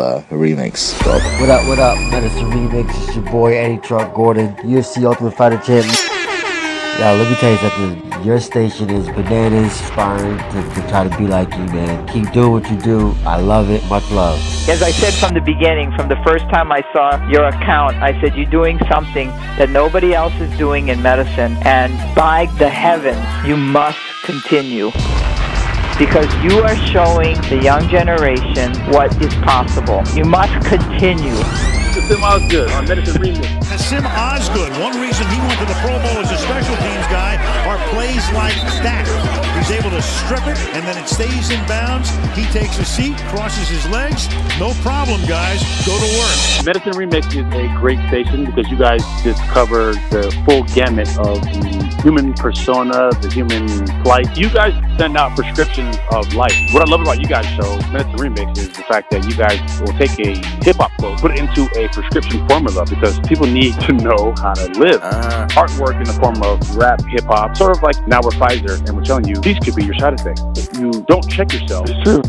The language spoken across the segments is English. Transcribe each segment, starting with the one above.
uh, remix. Dope. What up, what up? Medicine Remix. It's your boy Eddie Truck Gordon, UFC Ultimate Fighter Champ. Yeah, let me tell you something. Your station is bananas, inspiring to, to try to be like you, man. Keep doing what you do. I love it. Much love. As I said from the beginning, from the first time I saw your account, I said you're doing something that nobody else is doing in medicine, and by the heavens, you must continue. Because you are showing the young generation what is possible. You must continue. Kassim Osgood on Medicine Remix. Kassim Osgood, one reason he went to the Pro Bowl as a special teams guy are plays like that. He's able to strip it and then it stays in bounds. He takes a seat, crosses his legs. No problem, guys. Go to work. Medicine Remix is a great station because you guys just cover the full gamut of the human persona, the human plight. You guys send out prescriptions of life. What I love about you guys' show, Medicine Remix, is the fact that you guys will take a hip hop quote, put it into a prescription formula because people need to know how to live. Uh, Artwork in the form of rap, hip hop, sort of like now we're Pfizer and we're telling you these could be your side effects. If you don't check yourself, it's true.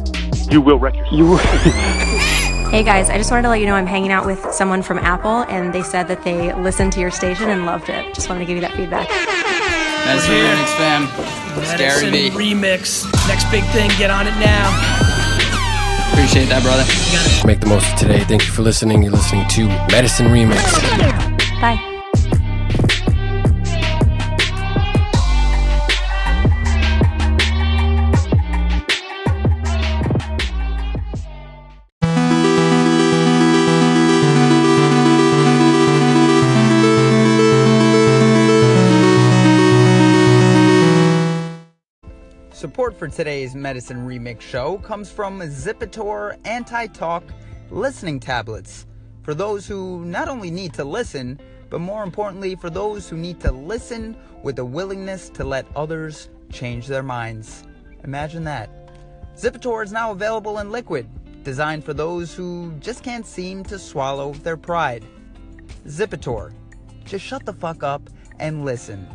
You will wreck yourself. You Hey guys, I just wanted to let you know I'm hanging out with someone from Apple and they said that they listened to your station and loved it. Just wanted to give you that feedback. Medicine Remix fam. Scary Medicine Remix. Next big thing, get on it now. Appreciate that, brother. Make the most of today. Thank you for listening. You're listening to Medicine Remix. Bye. Support for today's Medicine Remix show comes from Zipitor Anti Talk listening tablets. For those who not only need to listen, but more importantly, for those who need to listen with a willingness to let others change their minds. Imagine that. Zipitor is now available in liquid, designed for those who just can't seem to swallow their pride. Zipitor. Just shut the fuck up and listen.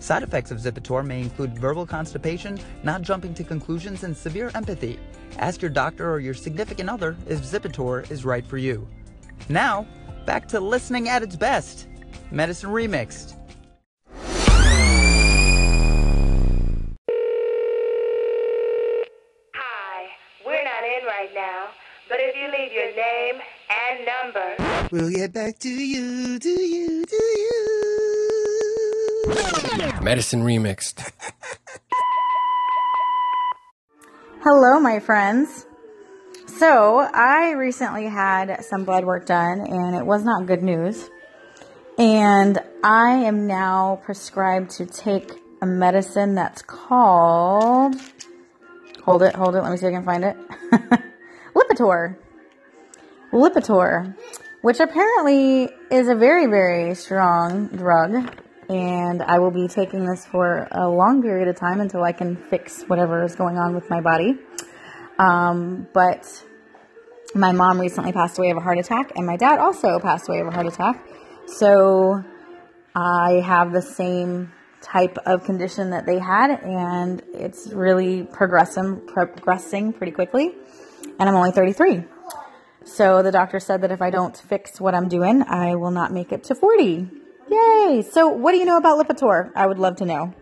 Side effects of Zipitor may include verbal constipation, not jumping to conclusions, and severe empathy. Ask your doctor or your significant other if Zipitor is right for you. Now, back to listening at its best. Medicine Remixed. Hi, we're not in right now, but if you leave your name and number, We'll get back to you, to you, to you. Medicine Remixed. Hello, my friends. So, I recently had some blood work done and it was not good news. And I am now prescribed to take a medicine that's called. Hold it, hold it, let me see if I can find it. Lipitor. Lipitor, which apparently is a very, very strong drug. And I will be taking this for a long period of time until I can fix whatever is going on with my body. Um, but my mom recently passed away of a heart attack, and my dad also passed away of a heart attack. So I have the same type of condition that they had, and it's really progressing, progressing pretty quickly. And I'm only 33. So the doctor said that if I don't fix what I'm doing, I will not make it to 40. Yay! So, what do you know about Lipitor? I would love to know.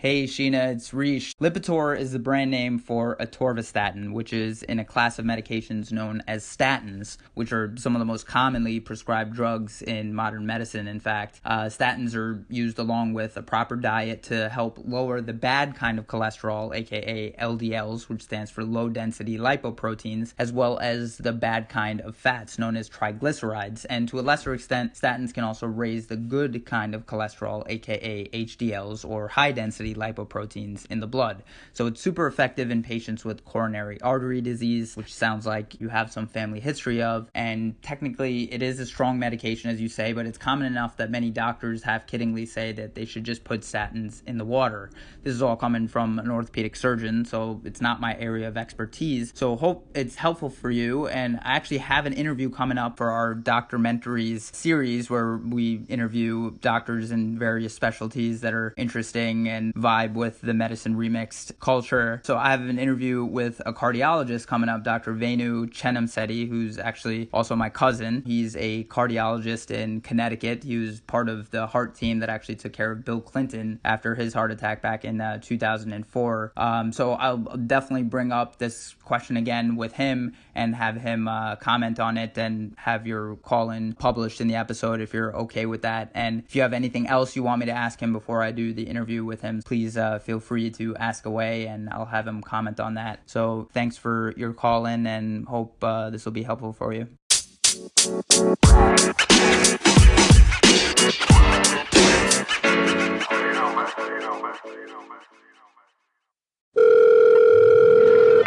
Hey Sheena, it's Rish. Lipitor is the brand name for atorvastatin, which is in a class of medications known as statins, which are some of the most commonly prescribed drugs in modern medicine. In fact, uh, statins are used along with a proper diet to help lower the bad kind of cholesterol, aka LDLs, which stands for low density lipoproteins, as well as the bad kind of fats known as triglycerides. And to a lesser extent, statins can also raise the good kind of cholesterol, aka HDLs, or high density lipoproteins in the blood. So it's super effective in patients with coronary artery disease, which sounds like you have some family history of. And technically, it is a strong medication, as you say, but it's common enough that many doctors have kiddingly say that they should just put statins in the water. This is all coming from an orthopedic surgeon, so it's not my area of expertise. So hope it's helpful for you. And I actually have an interview coming up for our Documentaries series where we interview doctors in various specialties that are interesting and vibe with the medicine remixed culture. So I have an interview with a cardiologist coming up, Dr. Venu Chenamsetti, who's actually also my cousin. He's a cardiologist in Connecticut. He was part of the heart team that actually took care of Bill Clinton after his heart attack back in uh, 2004. Um, so I'll definitely bring up this question again with him and have him uh, comment on it and have your call in published in the episode if you're okay with that. And if you have anything else you want me to ask him before I do the interview with him, please uh, feel free to ask away and I'll have him comment on that. So thanks for your call in and hope uh, this will be helpful for you.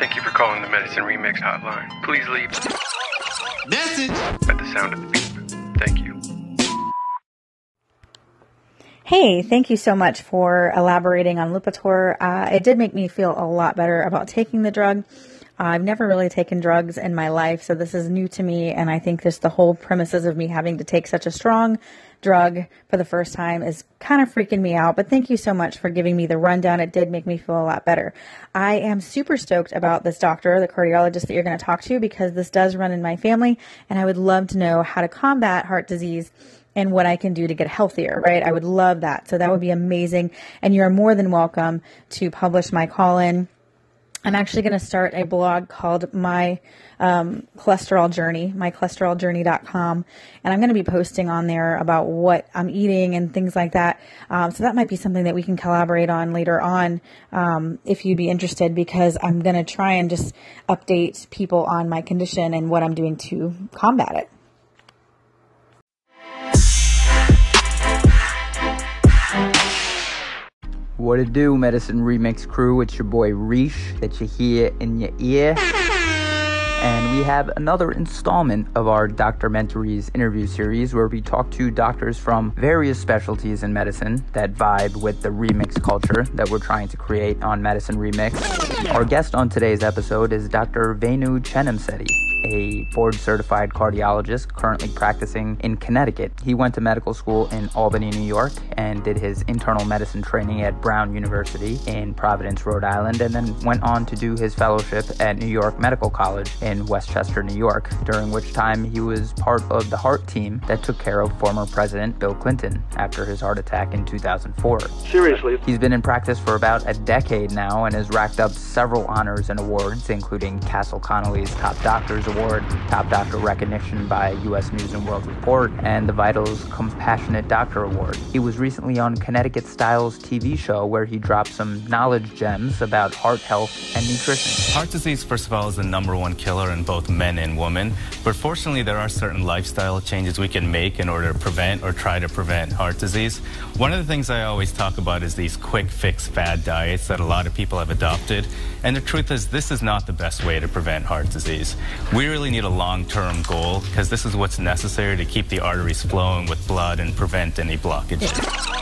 Thank you for calling the Medicine Remix hotline. Please leave message at the sound of the beep. Thank you. Hey, thank you so much for elaborating on Lipitor. Uh, it did make me feel a lot better about taking the drug. Uh, I've never really taken drugs in my life, so this is new to me, and I think just the whole premises of me having to take such a strong drug for the first time is kind of freaking me out. But thank you so much for giving me the rundown. It did make me feel a lot better. I am super stoked about this doctor, the cardiologist that you're going to talk to, because this does run in my family, and I would love to know how to combat heart disease and what I can do to get healthier, right? I would love that. So that would be amazing. And you're more than welcome to publish my call in. I'm actually going to start a blog called My um, Cholesterol Journey, mycholesteroljourney.com. And I'm going to be posting on there about what I'm eating and things like that. Um, so that might be something that we can collaborate on later on um, if you'd be interested, because I'm going to try and just update people on my condition and what I'm doing to combat it. What it do, Medicine Remix crew? It's your boy Reesh that you hear in your ear. And we have another installment of our Documentaries interview series where we talk to doctors from various specialties in medicine that vibe with the remix culture that we're trying to create on Medicine Remix. Our guest on today's episode is Dr. Venu Chenamsetti a board certified cardiologist currently practicing in Connecticut. He went to medical school in Albany, New York, and did his internal medicine training at Brown University in Providence, Rhode Island, and then went on to do his fellowship at New York Medical College in Westchester, New York, during which time he was part of the heart team that took care of former President Bill Clinton after his heart attack in 2004. Seriously? He's been in practice for about a decade now and has racked up several honors and awards, including Castle Connolly's Top Doctors Award, Top Doctor recognition by U.S. News and World Report, and the Vitals Compassionate Doctor Award. He was recently on Connecticut Styles TV show where he dropped some knowledge gems about heart health and nutrition. Heart disease, first of all, is the number one killer in both men and women. But fortunately, there are certain lifestyle changes we can make in order to prevent or try to prevent heart disease. One of the things I always talk about is these quick fix fad diets that a lot of people have adopted. And the truth is, this is not the best way to prevent heart disease. We really need a long term goal because this is what's necessary to keep the arteries flowing with blood and prevent any blockages.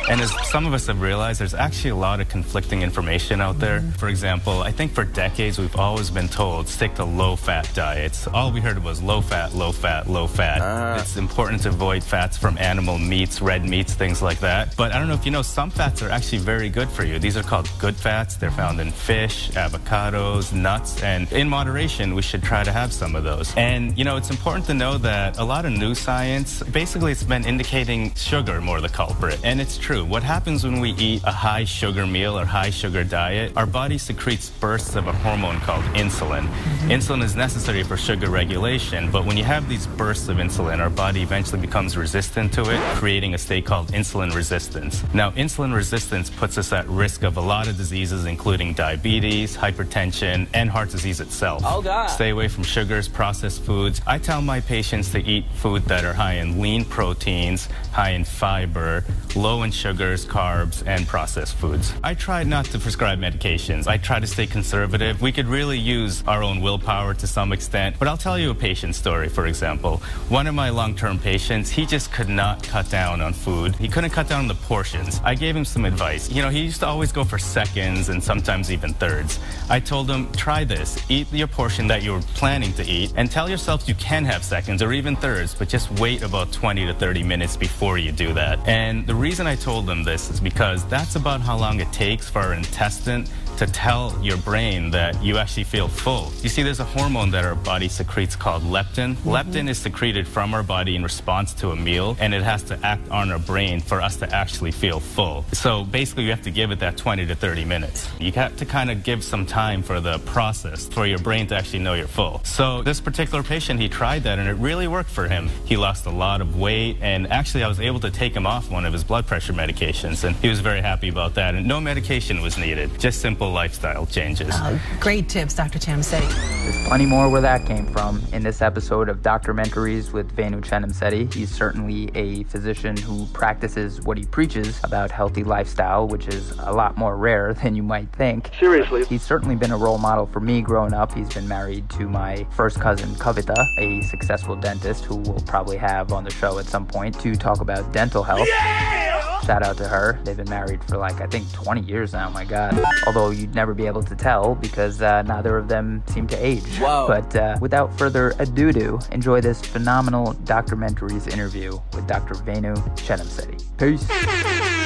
And as some of us have realized, there's actually a lot of conflicting information out there. For example, I think for decades we've always been told stick to low fat diets. All we heard was low fat, low fat, low fat. Ah. It's important to avoid fats from animal meats, red meats, things like that. But I don't know if you know, some fats are actually very good for you. These are called good fats. They're found in fish, avocados, nuts, and in moderation, we should try to have some of those. And, you know, it's important to know that a lot of new science, basically, it's been indicating sugar more the culprit. And it's true. What happens when we eat a high sugar meal or high sugar diet? Our body secretes bursts of a hormone called insulin. Mm-hmm. Insulin is necessary for sugar regulation, but when you have these bursts of insulin, our body eventually becomes resistant to it, creating a state called insulin resistance. Now, insulin resistance puts us at risk of a lot of diseases, including diabetes, hypertension, and heart disease itself. Oh, God. Stay away from sugars, processed foods. I tell my patients to eat food that are high in lean proteins, high in fiber, low in sugars, carbs, and processed foods. I try not to prescribe medications. I try to stay conservative. We could really use our own willpower to some extent, but I'll tell you a patient story, for example. One of my long-term patients, he just could not cut down on food. He couldn't cut down on the portions. I gave him some advice. You know, he used to always go for seconds and sometimes even thirds. I told him, try this. Eat your portion that you were planning to eat and tell yourself you can have seconds or even thirds, but just wait about 20 to 30 minutes before you do that. And the reason I told them this is because that's about how long it takes for our intestine to tell your brain that you actually feel full. You see, there's a hormone that our body secretes called leptin. Mm-hmm. Leptin is secreted from our body in response to a meal, and it has to act on our brain for us to actually feel full. So basically, you have to give it that 20 to 30 minutes. You have to kind of give some time for the process for your brain to actually know you're full. So this particular patient, he tried that, and it really worked for him. He lost a lot of weight, and actually, I was able to take him off one of his blood pressure medications, and he was very happy about that. And no medication was needed, just simple lifestyle changes. Uh, great tips, Dr. Chenamsetti. There's plenty more where that came from in this episode of Documentaries with Venu Chenamsetti. He's certainly a physician who practices what he preaches about healthy lifestyle, which is a lot more rare than you might think. Seriously. He's certainly been a role model for me growing up. He's been married to my first cousin, Kavita, a successful dentist who we'll probably have on the show at some point to talk about dental health. Yeah! Shout out to her. They've been married for like, I think 20 years now. My God. Although you'd never be able to tell because uh, neither of them seem to age. Whoa. But uh, without further ado, do enjoy this phenomenal documentaries interview with Dr. Venu Chenamsetti. Peace.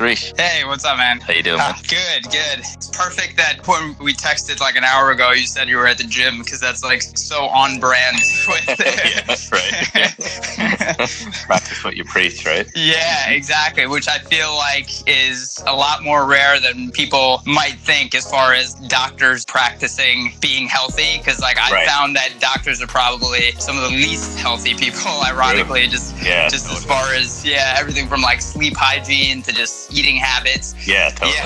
Rish. Hey, what's up, man? How you doing, ah, man? good, good. It's perfect that when we texted like an hour ago, you said you were at the gym because that's like so on brand with yeah, that's right. Practice what you preach, right? Yeah, exactly. Which I feel like is a lot more rare than people might think as far as doctors practicing being healthy. Because like I Right. found that doctors are probably some of the least healthy people, ironically, just Yeah, just as far as yeah, everything from like sleep hygiene to just eating habits. Yeah, totally.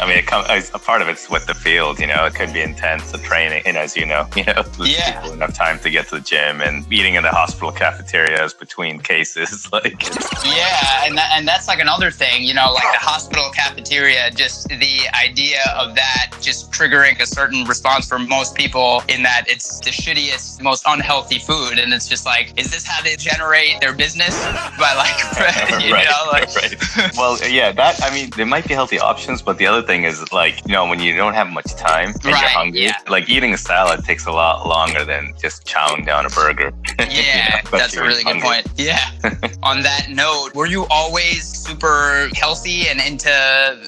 I mean, it come, a part of it's with the field. You know, it could be intense, the training, and as you know, you know, Yeah. people enough time to get to the gym and eating in the hospital cafeterias between cases, like. Yeah, and that, and that's like another thing, you know, like the hospital cafeteria. Just the idea of that just triggering a certain response for most people in that it's the shittiest, most unhealthy food, and it's just like, is this how they generate their business by like, you right, know, like. right. Well, yeah, that I mean, there might be healthy options, but the other thing is like, you know, when you don't have much time and Right, you're hungry, yeah. like eating a salad takes a lot longer than just chowing down a burger. Yeah, that's a really good point. Yeah. On that note, were you always super healthy and into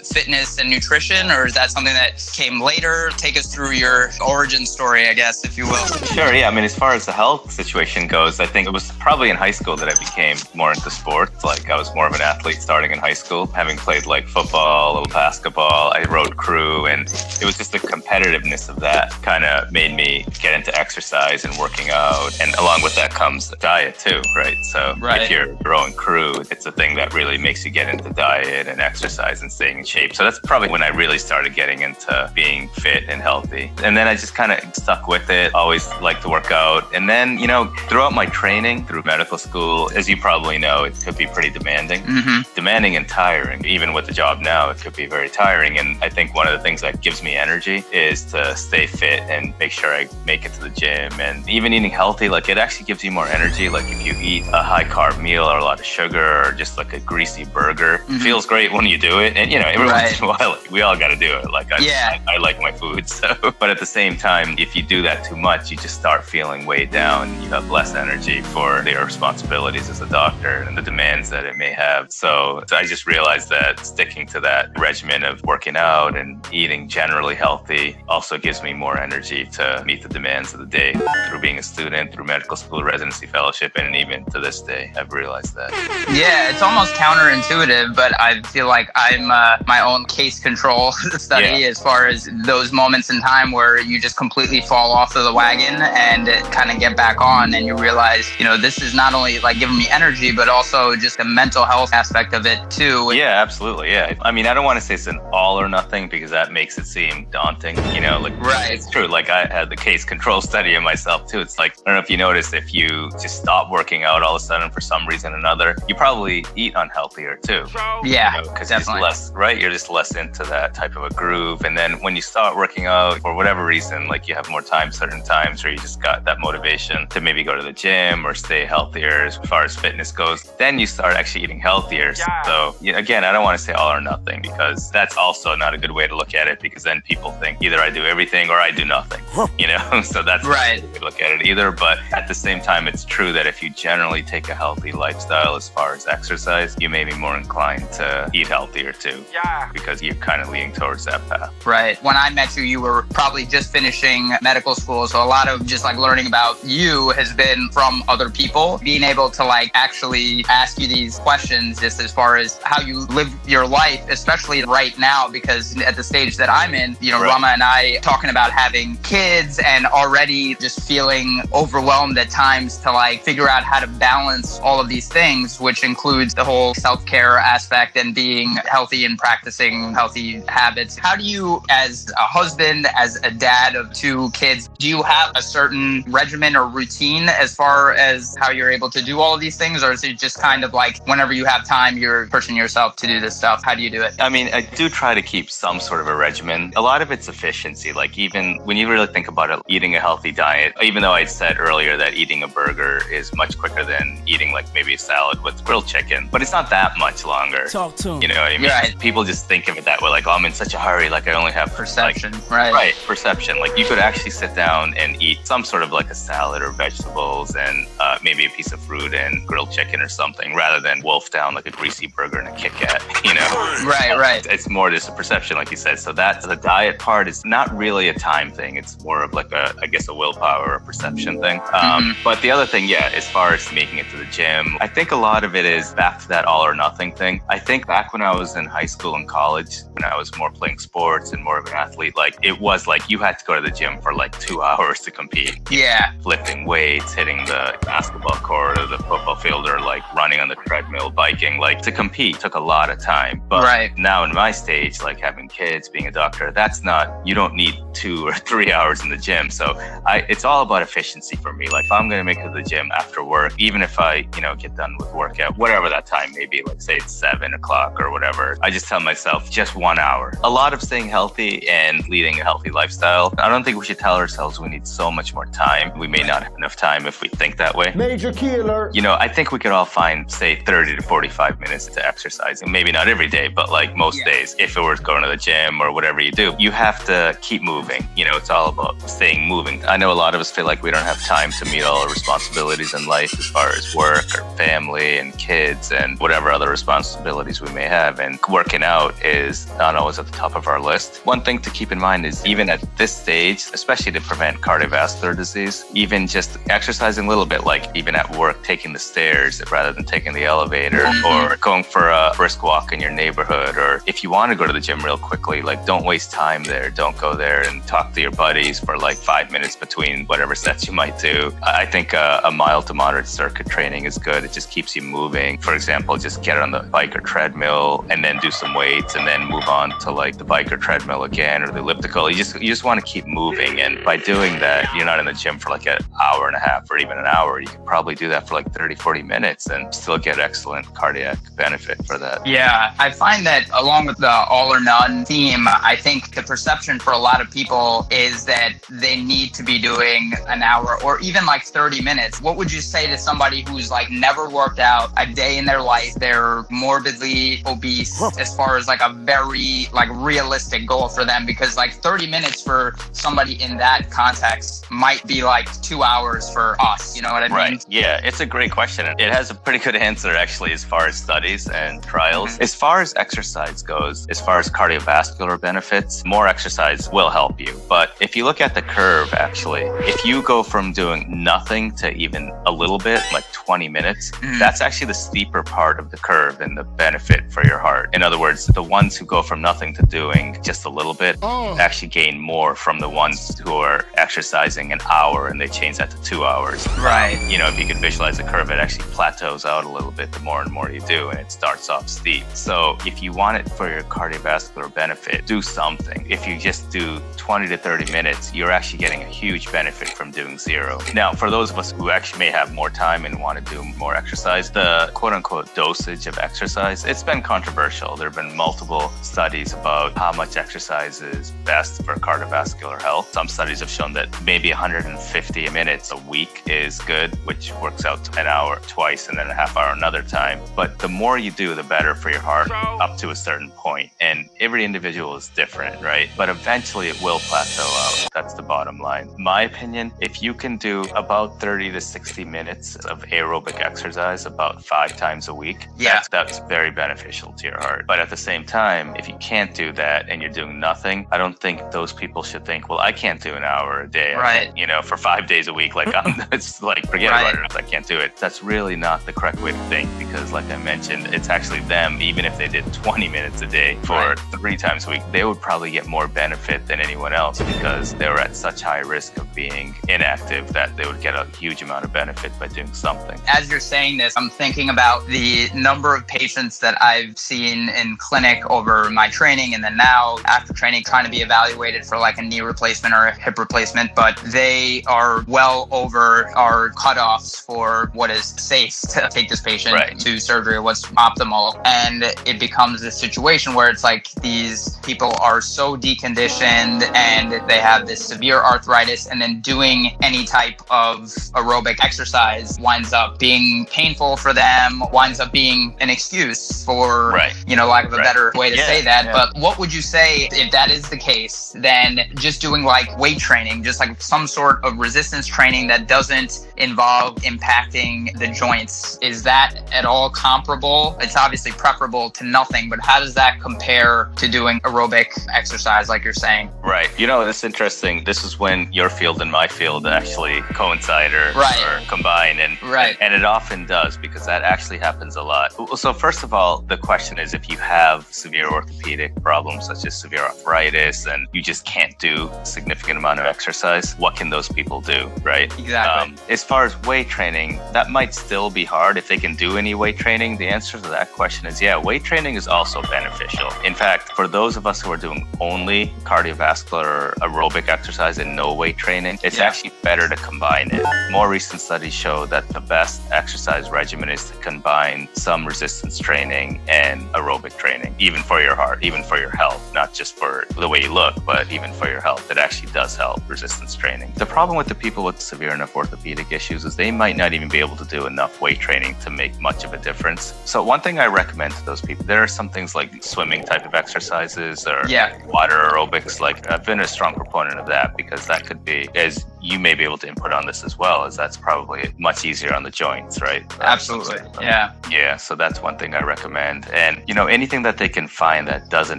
fitness and nutrition, or is that something that came later? Take us through your origin story, I guess, if you will. Sure, yeah. I mean, as far as the health situation goes, I think it was probably in high school that I became more into sports. Like, I was more of an athlete starting in high school, having played like football, a little basketball. I rode crew, and it was just the competitiveness of that kind of made me get into exercise and working out. And along with that comes diet, too, right? So, Right. if you're rowing crew, it's a thing that really makes you get into diet and exercise and staying in shape. So, that's probably when I really started getting into being fit and healthy. And then I just kind of stuck with it, always liked to work out. And then, you know, throughout my training through medical school, as you probably know, it could be pretty demanding. Mm-hmm. Demanding and tiring. Even with the job now, it could be very tiring. And I think one of the things that gives me energy is to stay fit and make sure I make it to the gym. And even eating healthy, like it actually gives you more energy. Like if you eat a high carb meal or a lot of sugar or just like a greasy burger, it mm-hmm. feels great when you do it. And, you know, every Right. once in a while, we all got to do it. Like I, Yeah. I, I like my food. So, but at the same time, if you do that too much, you just start feeling weighed down. You have less energy for your responsibilities as a doctor and the demands that it may have. So, so I just realized that sticking to that regimen of working out and eating generally healthy also gives me more energy to meet the demands of the day through being a student, through medical school residency fellowship, and even to this day, I've realized that. Yeah, it's almost counterintuitive, but I feel like I'm uh, my own case control study Yeah. as far as those moments in time where you just completely fall off of the wagon and kind of get back on, and you realize, you know, this is not only like giving me energy, but also just the mental health aspect of it too. Yeah, absolutely. Yeah. I mean, I don't want to say it's an all or nothing because that makes it seem daunting. You know, like right. It's true. Like I had the case control study in myself too. It's like I don't know if you noticed if you just stop working out all of a sudden for some reason or another, you probably eat unhealthier too. Yeah, because you know, less right. You're just less into that type of a groove, and then when you start working out for whatever reason, like you have more time certain times, or you just got that motivation to maybe go to the gym or stay healthier as far as fitness goes, then you start actually eating healthier. Yeah. So again, I don't want to say all or nothing because that's also not a good way to look at it because then people think either I do everything or I do nothing. You know, so that's right. Not look at it either. But at the same time, it's true that if you generally take a healthy lifestyle as far as exercise, you may be more inclined to eat healthier too. Yeah. Because you're kind of leaning towards that path. Right. When I met you, you were probably just finishing medical school. So a lot of just like learning about you has been from other people. Being able to like actually ask you these questions just as far as how you live your life, especially right now, because at the stage that I'm in, you know, right. Rama and I talking about having kids and already just feeling overwhelmed at times to like figure out how to balance all of these things, which includes the whole self care aspect and being healthy and practicing healthy habits. How do you, as a husband, as a dad of two kids, do you have a certain regimen or routine as far as how you're able to do all of these things? Or is it just kind of like whenever you have time, you're pushing yourself to do this stuff? How do you do it? I mean, I do try to keep some sort of a regimen. A lot of it's efficiency. Like, even when you really think about it, eating a healthy diet, even though I said earlier that eating a burger is much quicker than eating like maybe a salad with grilled chicken, but it's not that much longer. Talk to him. You know what I mean? Right. People just think of it that way, like, oh, I'm in such a hurry, like I only have perception. Like, right. Right. Perception. Like you could actually sit down and eat some sort of like a salad or vegetables and uh, maybe a piece of fruit and grilled chicken or something, rather than wolf down like a greasy burger and a Kit Kat. You know? Right. Right. It's more just a perception, like you said. So that the diet part is not really a time thing. It's more of like a, I guess, a willpower or perception thing. Um, mm-hmm. But the other thing, yeah, as far as making it to the gym, I think a lot of it is back to that all or nothing thing. I think back when I was in high school and college, when I was more playing sports and more of an athlete, like it was like you had to go to the gym for like two hours to compete. Yeah. Lifting weights, hitting the basketball court or the football field or like running on the treadmill, biking, like to compete took a lot of time. But right. now in my stage, like having kids, being a doctor, that's not, you don't need two or three hours in the gym. So I, it's all about efficiency for me. Like if I'm going to make it to the gym after work, even if I, you know, get done with workout, whatever that time may be, like say it's seven o'clock or whatever, I just tell myself just one hour. A lot of staying healthy and leading a healthy lifestyle. I don't think we should tell ourselves we need so much more time. We may not have enough time if we think that way. Major key alert. You know, I think we could all find, say, 30 to 45 minutes to exercise. And maybe not every day, but like most yeah. days, if it were going to the gym or whatever you do, you have to keep moving. You know, it's all about staying moving. I know a lot of us feel like we don't have time to meet all our responsibilities in life as far as work or family and kids and whatever other responsibilities we may have. And working out is not always at the top of our list. One thing to keep in mind is even at this stage, especially to prevent cardiovascular disease, even just exercising a little bit, like even at work, taking the stairs rather than taking the elevator mm-hmm. or going for a brisk walk in your neighborhood. Or if you want to go to the gym real quickly, like don't waste time there. Don't go there and talk to your buddies for like five minutes between whatever sets you might do. I think uh, a mild to moderate circuit training is good. It just keeps you moving. For example, just get on the bike or treadmill and then do some weights and then move on to like the bike or treadmill again or the elliptical. You just you just want to keep moving. And by doing that, you're not in the gym for like an hour and a half or even an hour. You can probably do that for like 30, 40 minutes and still get excellent cardiac benefit for that. Yeah. I find that along with the all or none theme, I think the perception for a lot of people is that they need to be doing an hour or even like 30 minutes. What would you say to somebody who's like never worked out a day in their life? They're morbidly obese as far as like a very like realistic goal for them because like 30 minutes for somebody in that context might be like two hours for us. You know what I mean? Right. Yeah. It's a great question. It has a pretty good answer actually as far as studies and trials. Mm-hmm. As far as exercise goes, as far as cardiovascular benefits, more exercise will help you. But if you look at the curve, actually, if you go from doing nothing to even a little bit, like 20 minutes, mm. that's actually the steeper part of the curve and the benefit for your heart. In other words, the ones who go from nothing to doing just a little bit oh. actually gain more from the ones who are exercising an hour and they change that to two hours. Right. You know, if you could visualize the curve, it actually plateaus out a little bit the more and more you do, and it starts off steep. So if you want it for your cardiovascular benefit, do something. If you just do 20 to 30 minutes, you're actually getting a huge benefit from doing zero. Now, for those of us who actually may have more time and want to do more exercise, the quote unquote dosage of exercise, it's been controversial. There have been multiple studies about how much exercise is best for cardiovascular health. Some studies have shown that maybe 150 minutes a week is good, which works out an hour twice and then a half hour another time. But the more you do, the better for your heart up to a certain point. And every individual is different, right? But eventually it will plateau out. That's the bottom line. My opinion, if you can do about 30 to 60 minutes of aerobic exercise about five times a week, Yeah. that's, that's very beneficial to your heart. But at the same time, if you can't do that and you're doing nothing, I don't think those people should think, well, I can't do an hour a day. Right. You know, for five days a week, like I'm, it's like forget Right. about it. I can't do it. That's really not the correct way to think because, like I mentioned, it's actually them. Even if they did 20 minutes a day for three times a week, they would probably get more benefit than anyone else because they were at such high risk of being inactive that they would get a huge amount of benefit by doing something. As you're saying this, I'm thinking about the number of patients that I've seen in clinic over my training and then now after training trying to be evaluated for like a knee replacement or a hip replacement, but they are well over our cutoffs for what is safe to take this patient Right. to surgery, what's optimal. And it becomes a situation where it's like these people are so deconditioned and they have this severe arthritis and then doing any type of aerobic exercise winds up being painful for them, winds up being an excuse for, Right. you know, lack of a Right. better way to Yeah, say that. yeah. But what would you say if that is the case? Then just doing like weight training, just like some sort of resistance training that doesn't involve impacting the joints, is that at all comparable? It's obviously preferable to nothing, but how does that compare to doing aerobic exercise, like you're saying? Right. You know, it's interesting. This is when your field and my field actually coincide or, Right. or combine. And, Right. and it often does because that actually happens a lot. So, first of all, the question is if you have severe orthopedic problems such as severe arthritis and you just can't do a significant amount of exercise, what can those people do? Right. Exactly. Um, as far as weight training, that might still be hard if they can do any weight training. The answer to that question is yeah, weight training is also beneficial. In fact, for those of us who are doing only cardiovascular or aerobic exercise and no weight training, it's Yeah. actually better to combine it. More recent studies show that the best exercise regimen is to combine some resistance training and aerobic training, even for your heart, even for your health, not just for the way you look, but even for your health. It actually does help resistance training. The problem with the people with severe enough orthopedic issues is they might not even be able to do enough weight training to make much of a difference. So one thing I recommend to those people, there are some things like swimming type of exercises or Yeah. water aerobics. Like I've been a strong proponent of that because that could be, as you may be able to input on this as well, as that's probably much easier on the joints, right? Absolutely. Yeah. Yeah, so that's one thing I recommend. And, you know, anything that they can find that doesn't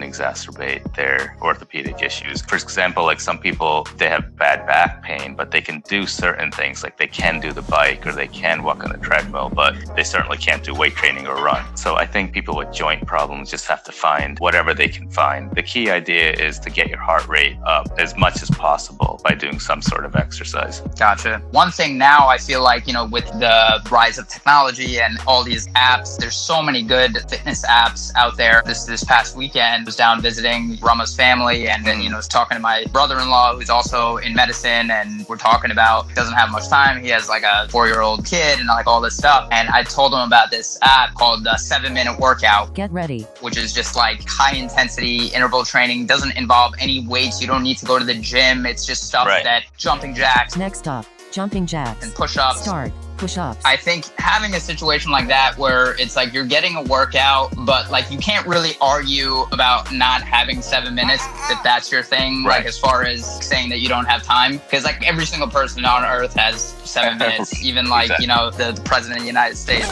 exacerbate their orthopedic issues. For example, like some people, they have bad back pain, but they can do certain things. Like they can do the bike or they can walk on the treadmill, but they certainly can't do weight training or run. So I think people with joint problems just have to find whatever they can find. The key idea is to get your heart rate up as much as possible by doing some sort of exercise. Gotcha. One thing now I feel like, you know, with the rise of technology and all these apps, there's so many good fitness apps out there. This this past weekend I was down visiting Rama's family and then, you know, was talking to my brother-in-law who's also in medicine and we're talking about doesn't have much time. He has like a four-year-old kid and like all this stuff. And I told him about this app called the seven minute workout. Get ready. which is just like high intensity interval training. Doesn't involve any weights. You don't need to go to the gym. It's just stuff Right. that jumping jacks Next up, jumping jacks. and push ups. Start. Push ups. I think having a situation like that where it's like you're getting a workout, but like you can't really argue about not having seven minutes if that's your thing. Right. Like as far as saying that you don't have time, because like every single person on earth has seven minutes. Even like you know the, the president of the United States,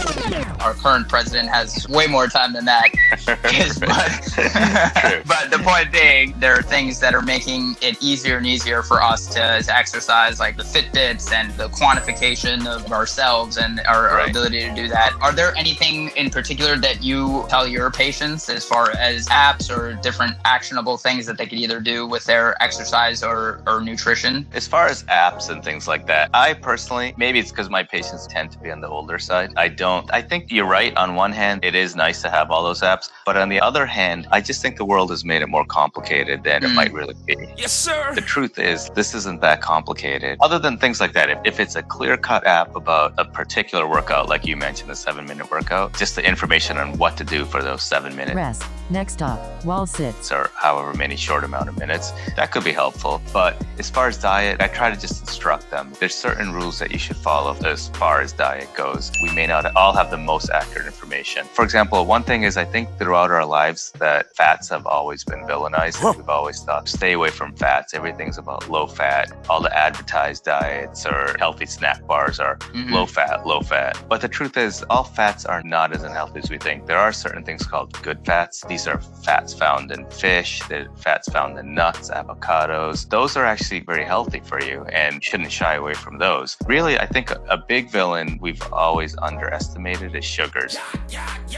our current president has way more time than that. but, but the point being, there are things that are making it easier and easier for us to, to exercise, like the Fitbits and the quantification of ourselves and our, our ability to do that. Are there anything in particular that you tell your patients as far as apps or different actionable things that they could either do with their exercise or, or nutrition? As far as apps and things like that, I personally, maybe it's because my patients tend to be on the older side. I don't, I think think you're right. On one hand, it is nice to have all those apps. But on the other hand, I just think the world has made it more complicated than it hmm. might really be. Yes, sir. The truth is, this isn't that complicated. Other than things like that, if, if it's a clear cut app about a particular workout, like you mentioned, the seven minute workout, just the information on what to do for those seven minutes Rest. Next stop, wall sits. or however many short amount of minutes, that could be helpful. But as far as diet, I try to just instruct them. There's certain rules that you should follow as far as diet goes. We may not all have the most accurate information. For example, one thing is I think throughout our lives that fats have always been villainized. We've always thought stay away from fats. Everything's about low fat. All the advertised diets or healthy snack bars are Mhm. Low fat, low fat. But the truth is all fats are not as unhealthy as we think. There are certain things called good fats. These are fats found in fish, the fats found in nuts, avocados. Those are actually very healthy for you and shouldn't shy away from those. Really, I think a, big villain we've always underestimated is sugars.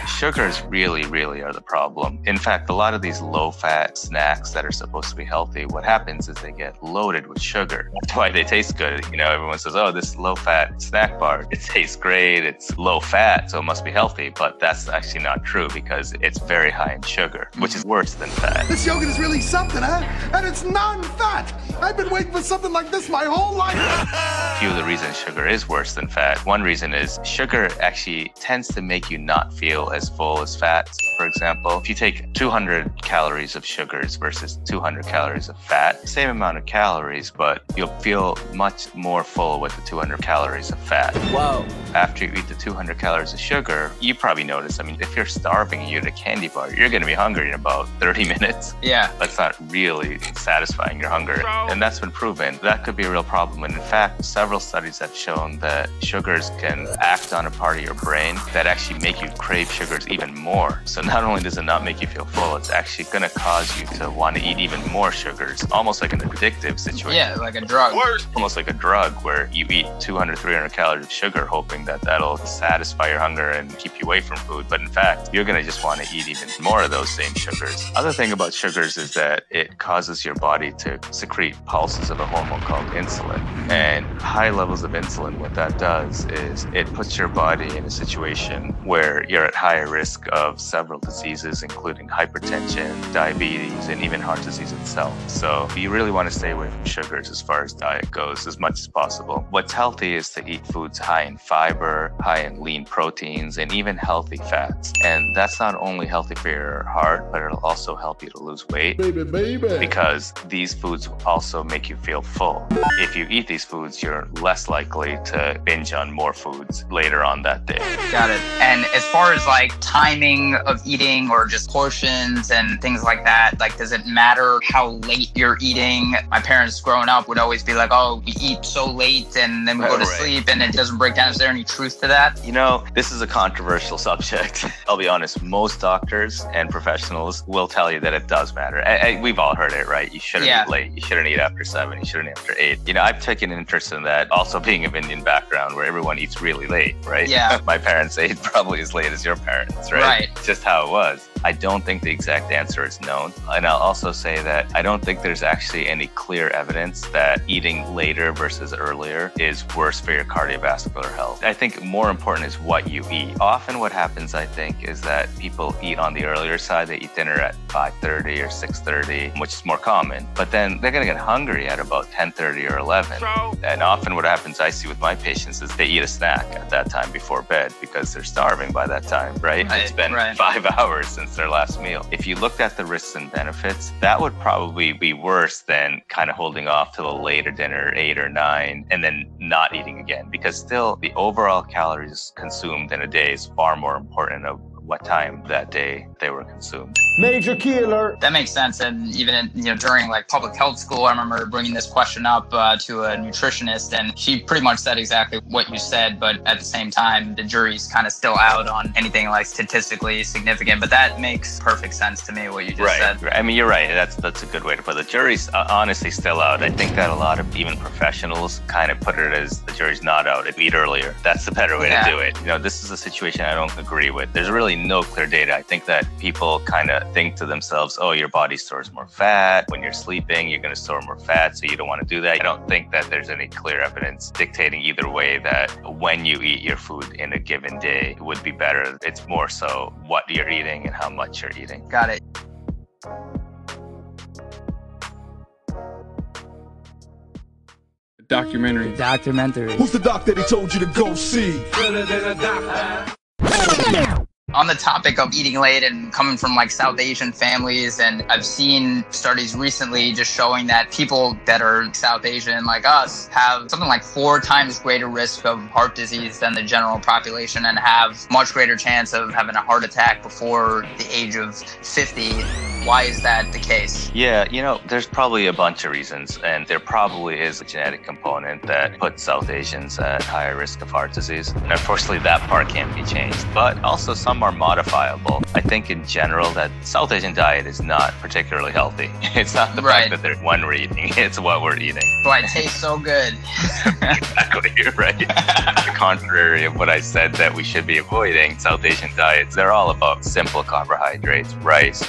Sugars really, really are the problem. In fact, a lot of these low fat snacks that are supposed to be healthy, what happens is they get loaded with sugar. That's why they taste good. You know, everyone says, oh, this low fat snack bar, it tastes great. It's low fat, so it must be healthy. But that's actually not true because it's very high in sugar, which is worse than fat. This yogurt is really something, huh? And it's non-fat. I've been waiting for something like this my whole life. A few of the reasons sugar is worse than fat. One reason is sugar actually tends to make you not feel as full as fat. For example, if you take 200 calories of sugars versus 200 calories of fat, same amount of calories, but you'll feel much more full with the 200 calories of fat. Whoa. After you eat the 200 calories of sugar, you probably notice, I mean, if you're starving and you eat a candy bar, you're going to be hungry in about 30 minutes. Yeah. That's not really satisfying your hunger. And that's been proven. That could be a real problem. And in fact, several studies have shown that sugars can act on a part of your brain that actually make you crave sugars even more. So not only does it not make you feel full, it's actually going to cause you to want to eat even more sugars, almost like an addictive situation. Yeah, like a drug. Almost like a drug where you eat 200, 300 calories of sugar, hoping that that'll satisfy your hunger and keep you away from food. But in fact, you're going to just want to eat even more of those same sugars. Other thing about sugars is that it causes your body to secrete pulses of a hormone called insulin. Mm-hmm. And high levels of insulin, what that does is it puts your body in a situation where you're at higher risk of several diseases, including hypertension, diabetes, and even heart disease itself. So you really want to stay away from sugars as far as diet goes as much as possible. What's healthy is to eat foods high in fiber, high in lean proteins, and even healthy fats. And that's not only healthy for your heart, but it'll also help you to lose weight. Baby, baby. Because these foods also make you feel full. If you eat these foods, you're less likely to binge on more foods later on that day. Got it. And as far as like timing of eating or just portions and things like that, like does it matter how late you're eating? My parents growing up would always be like, "Oh, we eat so late and then we go to Right. sleep and it doesn't break down." Is there any truth to that? You know, this is a controversial subject. I'll be honest, most doctors and professionals will tell you that it does matter. I, I, we've all heard it, right? You shouldn't Yeah. eat late. You shouldn't eat after seven. You shouldn't eat after eight. You know, I've taken an interest in that also being of Indian background where everyone eats really late, right? Yeah. My parents ate probably as late as your parents, right? Right. Just how it was. I don't think the exact answer is known. And I'll also say that I don't think there's actually any clear evidence that eating later versus earlier is worse for your cardiovascular health. I think more important is what you eat. Often what happens, I think, is that people eat on the earlier side. They eat dinner at 5.30 or 6.30, which is more common. But then they're going to get hungry at about 10.30 or 11. And often what happens I see with my patients is they eat a snack at that time before bed because they're starving by that time, right? Right, It's been right. five hours since their last meal. If you looked at the risks and benefits, that would probably be worse than kind of holding off till a later dinner, eight or nine, and then not eating again. Because still, the overall calories consumed in a day is far more important of what time that day they were consumed. Major key alert. That makes sense. And even in, you know during like public health school, I remember bringing this question up uh, to a nutritionist, and she pretty much said exactly what you said. But at the same time, the jury's kind of still out on anything like statistically significant. But that makes perfect sense to me what you just right. said. right. I mean, you're right. That's that's a good way to put it. The jury's uh, honestly still out. I think that a lot of even professionals kind of put it as the jury's not out. It eat earlier. That's the better way Yeah. to do it. You know, this is a situation I don't agree with. There's really no clear data. I think that people kind of think to themselves, oh, your body stores more fat. When you're sleeping, you're going to store more fat, so you don't want to do that. I don't think that there's any clear evidence dictating either way that when you eat your food in a given day would be better. It's more so what you're eating and how much you're eating. Got it. Documentary. Documentary. Who's the doc that he told you to go see? On the topic of eating late and coming from like South Asian families, and I've seen studies recently just showing that people that are South Asian like us have something like four times greater risk of heart disease than the general population and have much greater chance of having a heart attack before the age of 50. Why is that the case? Yeah, you know, there's probably a bunch of reasons, and there probably is a genetic component that puts South Asians at higher risk of heart disease. And unfortunately, that part can't be changed. But also, some are modifiable. I think in general that South Asian diet is not particularly healthy. It's not the Right. fact that there's one we're eating, it's what we're eating. Why it tastes so good. exactly, you're right. the contrary of what I said that we should be avoiding, South Asian diets, they're all about simple carbohydrates, rice,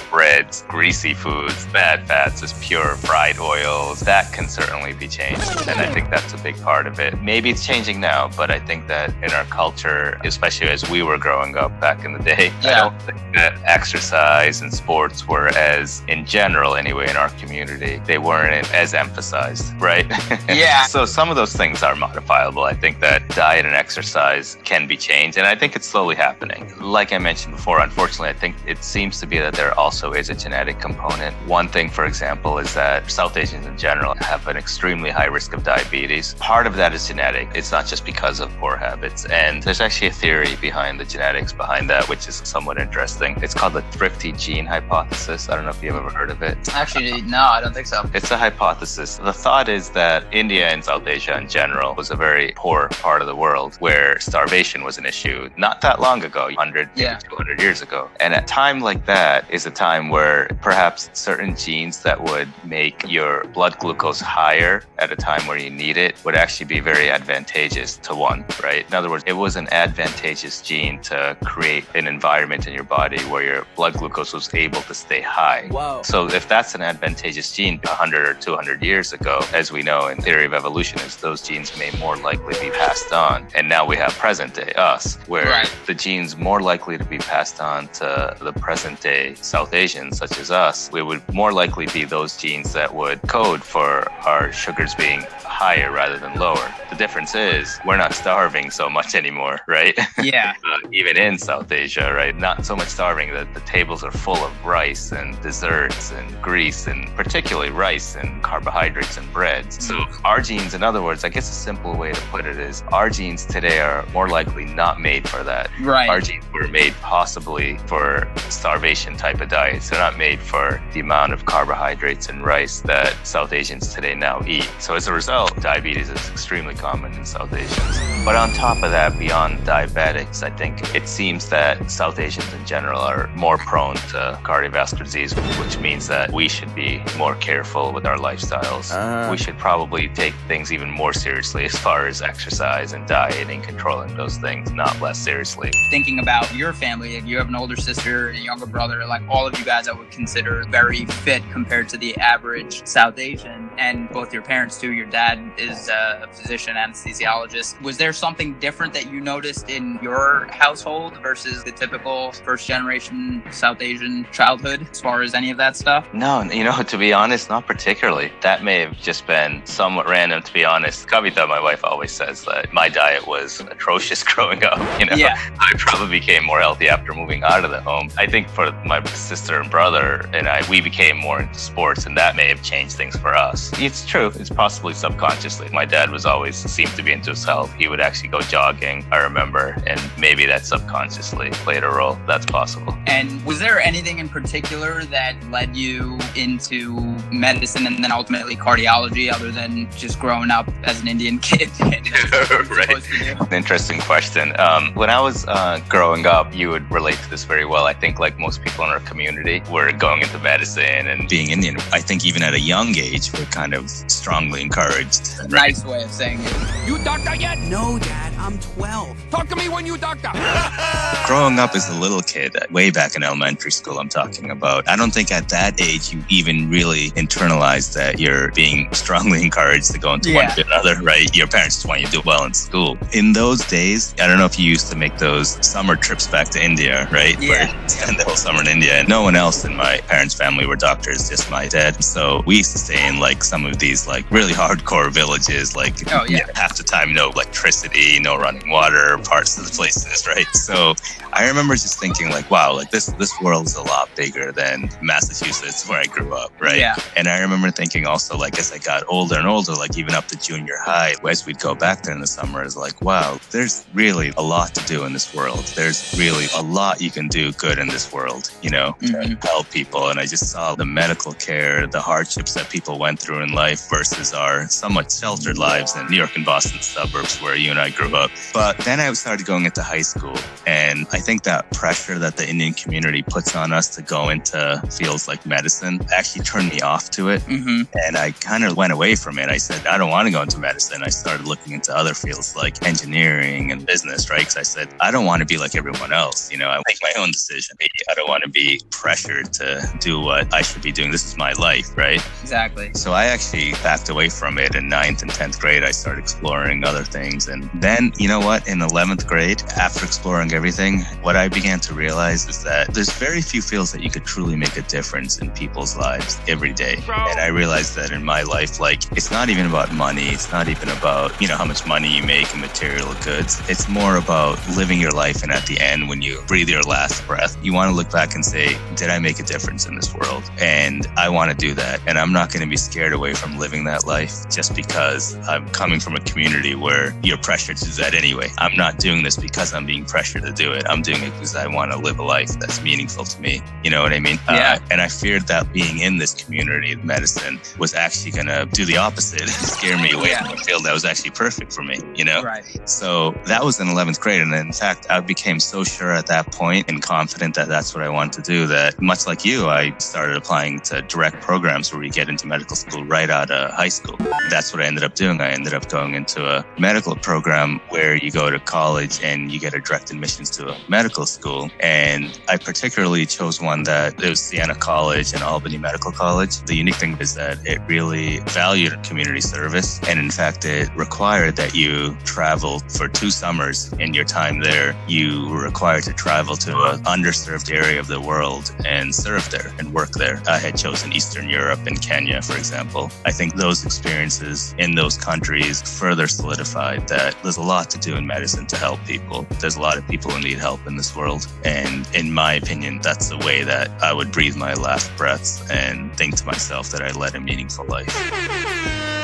greasy foods, bad fats, just pure fried oils. That can certainly be changed. And I think that's a big part of it. Maybe it's changing now, but I think that in our culture, especially as we were growing up back in the day, I don't think that exercise and sports were as, in general anyway, in our community, they weren't as emphasized, right? Yeah. so some of those things are modifiable. I think that diet and exercise can be changed, and I think it's slowly happening. Like I mentioned before, unfortunately, I think it seems to be that there also is a genetic component. One thing, for example, is that South Asians in general have an extremely high risk of diabetes. Part of that is genetic. It's not just because of poor habits. And there's actually a theory behind the genetics behind that, which is somewhat interesting. It's called the thrifty gene hypothesis. I don't know if you've ever heard of it. Actually, no, I don't think so. It's a hypothesis. The thought is that India and South Asia in general was a very poor part of the world where starvation was an issue not that long ago, 100, Yeah. 200 years ago. And a time like that is a time where perhaps certain genes that would make your blood glucose higher at a time where you need it would actually be very advantageous to one, right? In other words, it was an advantageous gene to create an environment in your body where your blood glucose was able to stay high. Whoa. So if that's an advantageous gene 100 or 200 years ago, as we know in theory of evolution, is those genes may more likely be passed on. And now we have present day us, where Right. the genes more likely to be passed on to the present day South Asians, such as us, we would more likely be those genes that would code for our sugars being higher rather than lower. The difference is we're not starving so much anymore, right? Yeah. uh, even in South Asia, right? Not so much starving that the tables are full of rice and desserts and grease and particularly rice and carbohydrates and breads. So our genes, in other words, I guess a simple way to put it is our genes today are more likely not made for that. Right. Our genes were made possibly for starvation type of diets. They're not made for the amount of carbohydrates and rice that South Asians today now eat. So as a result, diabetes is extremely common in South Asians. But on top of that, beyond diabetics, I think it seems that South Asians in general are more prone to cardiovascular disease, which means that we should be more careful with our lifestyles. Uh-huh. We should probably take things even more seriously as far as exercise and diet and controlling those things, not less seriously. thinking about your family, if you have an older sister, a younger brother, like all of you guys I would consider very fit compared to the average South Asian, and both your parents too. Your dad is a physician, anesthesiologist. Was there something different that you noticed in your household versus the typical first generation South Asian childhood as far as any of that stuff? No, you know, to be honest, not particularly. That may have just been somewhat random, to be honest. Kavita, my wife, always says that my diet was atrocious growing up. You know, Yeah. I probably became more healthy after moving out of the home. I think for my sister and brother and I, we became more into sports, and that may have changed things for us. It's true. It's possibly subconsciously. My dad was always seemed to be into his health. He would actually go jogging. I remember, and maybe that subconsciously played a role. That's possible. And was there anything in particular that led you into medicine and then ultimately cardiology, other than just growing up as an Indian kid? right. An interesting question. Um, when I was uh, growing up, you would relate to this very well. I think, like most people in our community, we're going into medicine and being Indian, I think even at a young age, we're kind of strongly encouraged. Right? Nice way of saying it. You doctor yet? No, Dad. I'm 12. Talk to me when you doctor. Growing up as a little kid, uh, way back in elementary school, I'm talking about, I don't think at that age you even really internalize that you're being strongly encouraged to go into Yeah. one or another, right? Your parents just want you to do well in school. In those days, I don't know if you used to make those summer trips back to India, right? Yeah. Where you spend the whole summer in India. And no one else in my parents' family were doctors, just my dad. So we used to stay in like some of these like really hardcore villages, like Oh, yeah. half the time no electricity, no running water, parts of the places, right? So I remember just thinking like, wow, like this this world's a lot bigger than Massachusetts where I grew up, right? Yeah. And I remember thinking also like as I got older and older, like even up to junior high, as we'd go back there in the summer, is like, wow, there's really a lot to do in this world. There's really a lot you can do good in this world, you know, mm-hmm. to help people. And I just saw the medical care, the hardships that people went through in life versus our somewhat sheltered lives in New York and Boston suburbs where you and I grew up. But then I started going into high school. And I think that pressure that the Indian community puts on us to go into fields like medicine actually turned me off to it. Mm-hmm. And I kind of went away from it. I said, I don't want to go into medicine. I started looking into other fields like engineering and business, right? Because I said, I don't want to be like everyone else. You know, I make my own decision. I don't want to be pressured to do what I should be doing. This is my life, right? Exactly. So I actually backed away from it in ninth and 10th grade. I started exploring other things. And then, you know what? In 11th grade, after exploring everything, what I began to realize is that there's very few fields that you could truly make a difference in people's lives every day. And I realized that in my life, like, it's not even about money. It's not even about, you know, how much money you make in material goods. It's more about living your life. And at the end, when you breathe your last breath, you want to look back and say, did I make a difference in this world? And I want to do that. And I'm not going to be scared away from living that life just because I'm coming from a community where you're pressured to do that anyway. I'm not doing this because I'm being pressured to do it. I'm doing it because I want to live a life that's meaningful to me. You know what I mean? Yeah. Uh, and I feared that being in this community of medicine was actually going to do the opposite, scare me away Yeah. from a field that was actually perfect for me, you know? Right. So that was in 11th grade. And in fact, I became so sure at that point and confident that that's what I wanted to do that much like you, I started applying to direct programs where you get into medical school right out of high school. That's what I ended up doing. I ended up going into a medical program where you go to college and you get a direct admissions to a medical school. And I particularly chose one that it was Siena College and Albany Medical College. The unique thing is that it really valued community service. And in fact, it required that you travel for two summers in your time there. You were required to travel to an underserved area of the world and serve there and work there. I had chosen Eastern Europe and Kenya, for example. I think those experiences in those countries further solidified that there's a lot to do in medicine to help people. There's a lot of people who need help in this world. And in my opinion, that's the way that I would breathe my last breaths and think to myself that I led a meaningful life.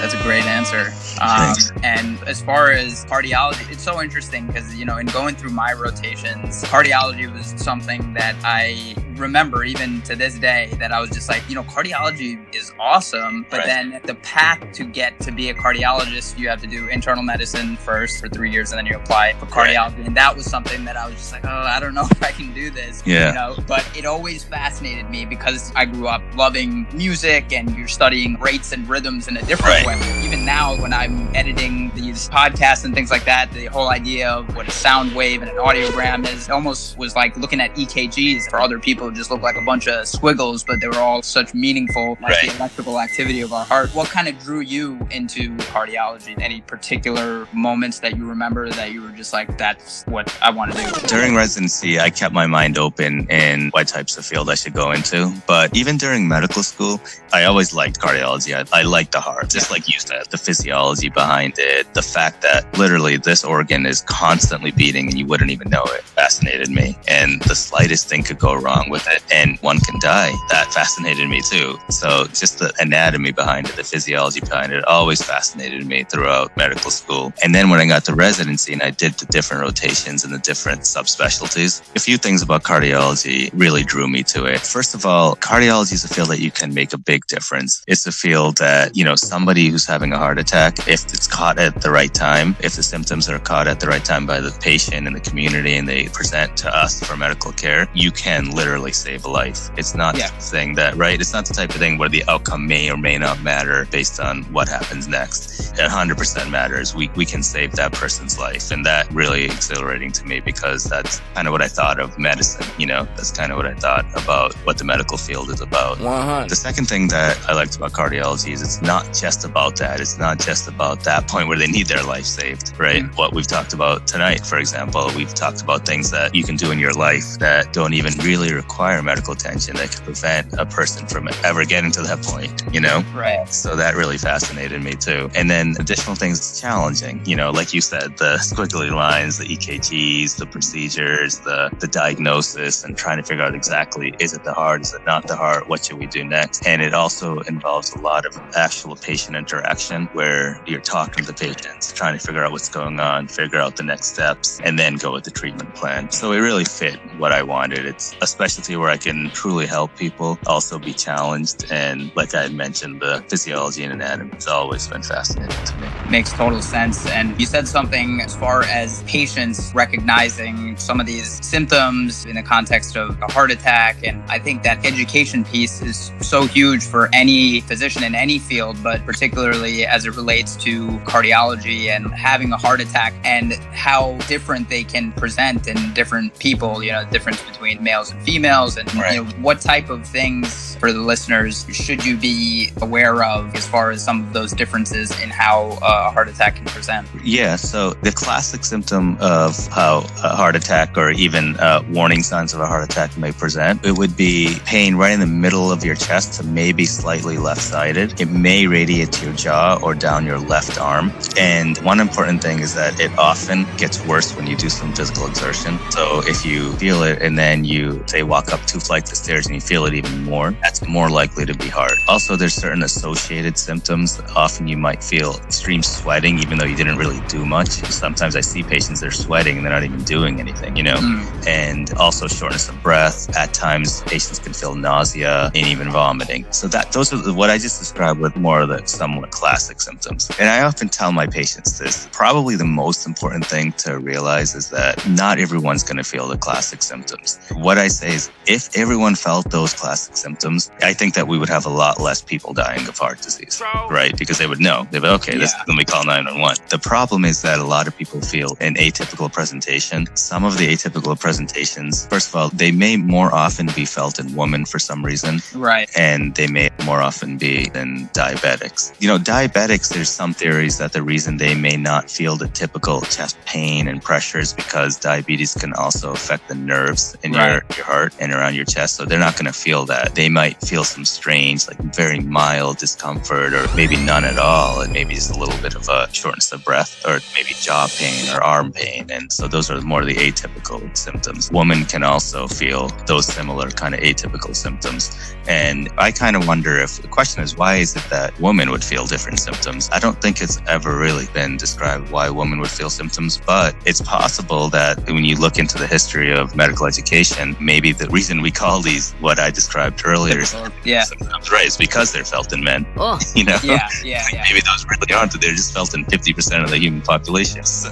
That's a great answer. Um, and as far as cardiology, it's so interesting because, you know, in going through my rotations, cardiology was something that I remember even to this day that I was just like, you know, cardiology is awesome. But Right. then the path to get to be a cardiologist, you have to do internal medicine first for three years and then you apply for cardiology. And that was something that I was just like, oh, I don't know if I can do this. Yeah. You know, but it always fascinated me because I grew up loving music and you're studying rates and rhythms in a different Right. way. Even now, when I'm editing these podcasts and things like that, the whole idea of what a sound wave and an audiogram is almost was like looking at EKGs for other people. It just looked like a bunch of squiggles, but they were all such meaningful, like the Right. electrical activity of our heart. What kind of drew you into cardiology? Any particular moments that you remember that you were just like, that's what I want to do? During residency, I kept my mind open in what types of field I should go into. But even during medical school, I always liked cardiology. I, I liked the heart, just like you said, the physiology behind it, the fact that literally this organ is constantly beating and you wouldn't even know it fascinated me. And the slightest thing could go wrong with it and one can die. That fascinated me too. So just the anatomy behind it, the physiology behind it, always fascinated me throughout medical school. And then when I got to residency and I did the different rotations and the different subspecialties, a few things about cardiology really drew me to it. First of all, cardiology is a field that you can make a big difference. It's a field that, you know, somebody who's having a heart attack. If it's caught at the right time, if the symptoms are caught at the right time by the patient and the community and they present to us for medical care, you can literally save a life. It's not yeah. the thing that, right? It's not the type of thing where the outcome may or may not matter based on what happens next. It 100% matters. We, we can save that person's life. And that really exhilarating to me because that's kind of what I thought of medicine. You know, that's kind of what I thought about what the medical field is about. 100. The second thing that I liked about cardiology is it's not just about that. It's not just about that point where they need their life saved, right? Mm-hmm. What we've talked about tonight, for example, we've talked about things that you can do in your life that don't even really require medical attention that could prevent a person from ever getting to that point, you know? Right. So that really fascinated me too. And then additional things challenging, you know, like you said, the squiggly lines, the EKGs, the procedures, the, the diagnosis, and trying to figure out exactly is it the heart, is it not the heart, what should we do next? And it also involves a lot of actual patient interaction where you're talking to the patients, trying to figure out what's going on, figure out the next steps, and then go with the treatment plan. So it really fit what I wanted. It's a specialty where I can truly help people, also be challenged. And like I mentioned, the physiology and anatomy has always been fascinating to me. Makes total sense. And you said something as far as patients recognizing some of these symptoms in the context of a heart attack. And I think that education piece is so huge for any physician in any field, but particularly as it relates to cardiology and having a heart attack and how different they can present in different people, you know, the difference between males and females and right. you know, what type of things for the listeners should you be aware of as far as some of those differences in how a heart attack can present? Yeah, so the classic symptom of how a heart attack or even uh, warning signs of a heart attack may present, it would be pain right in the middle of your chest to maybe slightly left-sided. It may radiate to your jaw or down your left arm. And one important thing is that it often gets worse when you do some physical exertion. So if you feel it and then you say walk up two flights of stairs and you feel it even more, that's more likely to be heart. Also, there's certain associated symptoms. Often you might feel extreme sweating even though you didn't really do much. Sometimes I see patients that are sweating and they're not even doing anything, you know? Mm. And also shortness of breath. At times patients can feel nausea and even vomiting. So that those are what I just described with more of the somewhat classic symptoms. And I often tell my patients this. Probably the most important thing to realize is that not everyone's going to feel the classic symptoms. What I say is if everyone felt those classic symptoms, I think that we would have a lot less people dying of heart disease, right? Because they would know. They'd be, okay, yeah. this, let me call 911. The problem is that a lot of people feel an atypical presentation. Some of the atypical presentations, first of all, they may more often be felt in women for some reason. Right. And they may more often be in diabetics. You know, diabetics, there's some theories that the reason they may not feel the typical chest pain and pressure is because diabetes can also affect the nerves in right. your, your heart and around your chest. So they're not going to feel that. They might feel some strange, like very mild discomfort or maybe none at all. And maybe just a little bit of a shortness of breath or maybe jaw pain or arm pain. And so those are more the atypical symptoms. Women can also feel those similar kind of atypical symptoms. And I kind of wonder if the question is, why is it that women would feel different symptoms? I don't think it's ever really been described why women would feel symptoms, but it's possible that when you look into the history of medical education, maybe the reason we call these what I described earlier is yeah. symptoms, right, is because they're felt in men. Oh. You know? Yeah, yeah, yeah. Maybe those really aren't, they're just felt in 50% of the human population. So,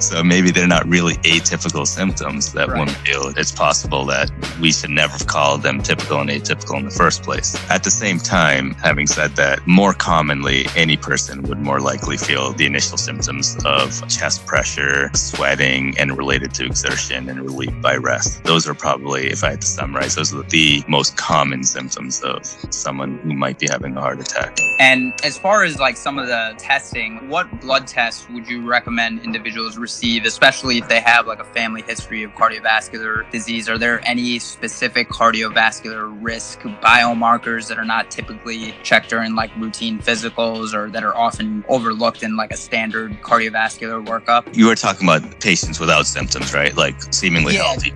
so maybe they're not really atypical symptoms that right. women feel. It's possible that we should never call them typical and atypical in the first place. At the same time, having said that, more commonly, any person would more likely feel the initial symptoms of chest pressure, sweating, and related to exertion and relief by rest. Those are probably, if I to summarize, those are the most common symptoms of someone who might be having a heart attack. And as far as like some of the testing, what blood tests would you recommend individuals receive, especially if they have like a family history of cardiovascular disease? Are there any specific cardiovascular risk biomarkers that are not typically checked during like routine physicals or that are often overlooked in like a standard cardiovascular workup? You were talking about patients without symptoms, right? Like seemingly yeah, healthy.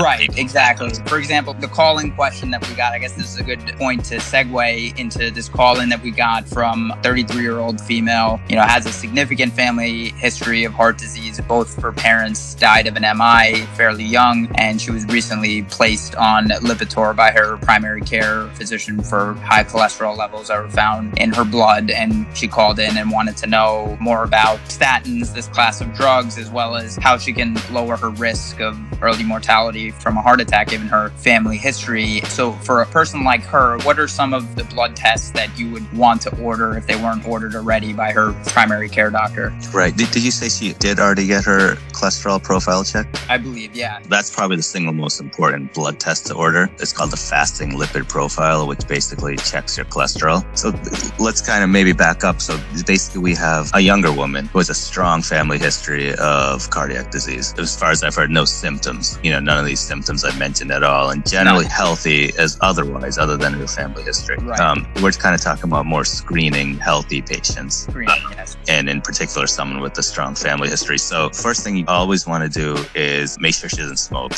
Right, exactly. Um, for example, the calling question that we got, I guess this is a good point to segue into this call in that we got from 33 year old female, you know, has a significant family history of heart disease. Both her parents died of an MI fairly young, and she was recently placed on Lipitor by her primary care physician for high cholesterol levels that were found in her blood. And she called in and wanted to know more about statins, this class of drugs, as well as how she can lower her risk of early mortality from a heart attack given her family history. So, for a person like her, what are some of the blood tests that you would want to order if they weren't ordered already by her primary care doctor? Right. Did, did you say she did already get her cholesterol profile checked? I believe, yeah. That's probably the single most important blood test to order. It's called the fasting lipid profile, which basically checks your cholesterol. So let's kind of maybe back up. So basically, we have a younger woman who has a strong family history of cardiac disease. As far as I've heard, no symptoms. You know, none of these symptoms I mentioned at all, and generally healthy as otherwise, other than her family history. Right. Um, we're kind of talking about more screening healthy patients. Screening, yes. And in particular, someone with a strong family history. So, first thing you always want to do is make sure she doesn't smoke.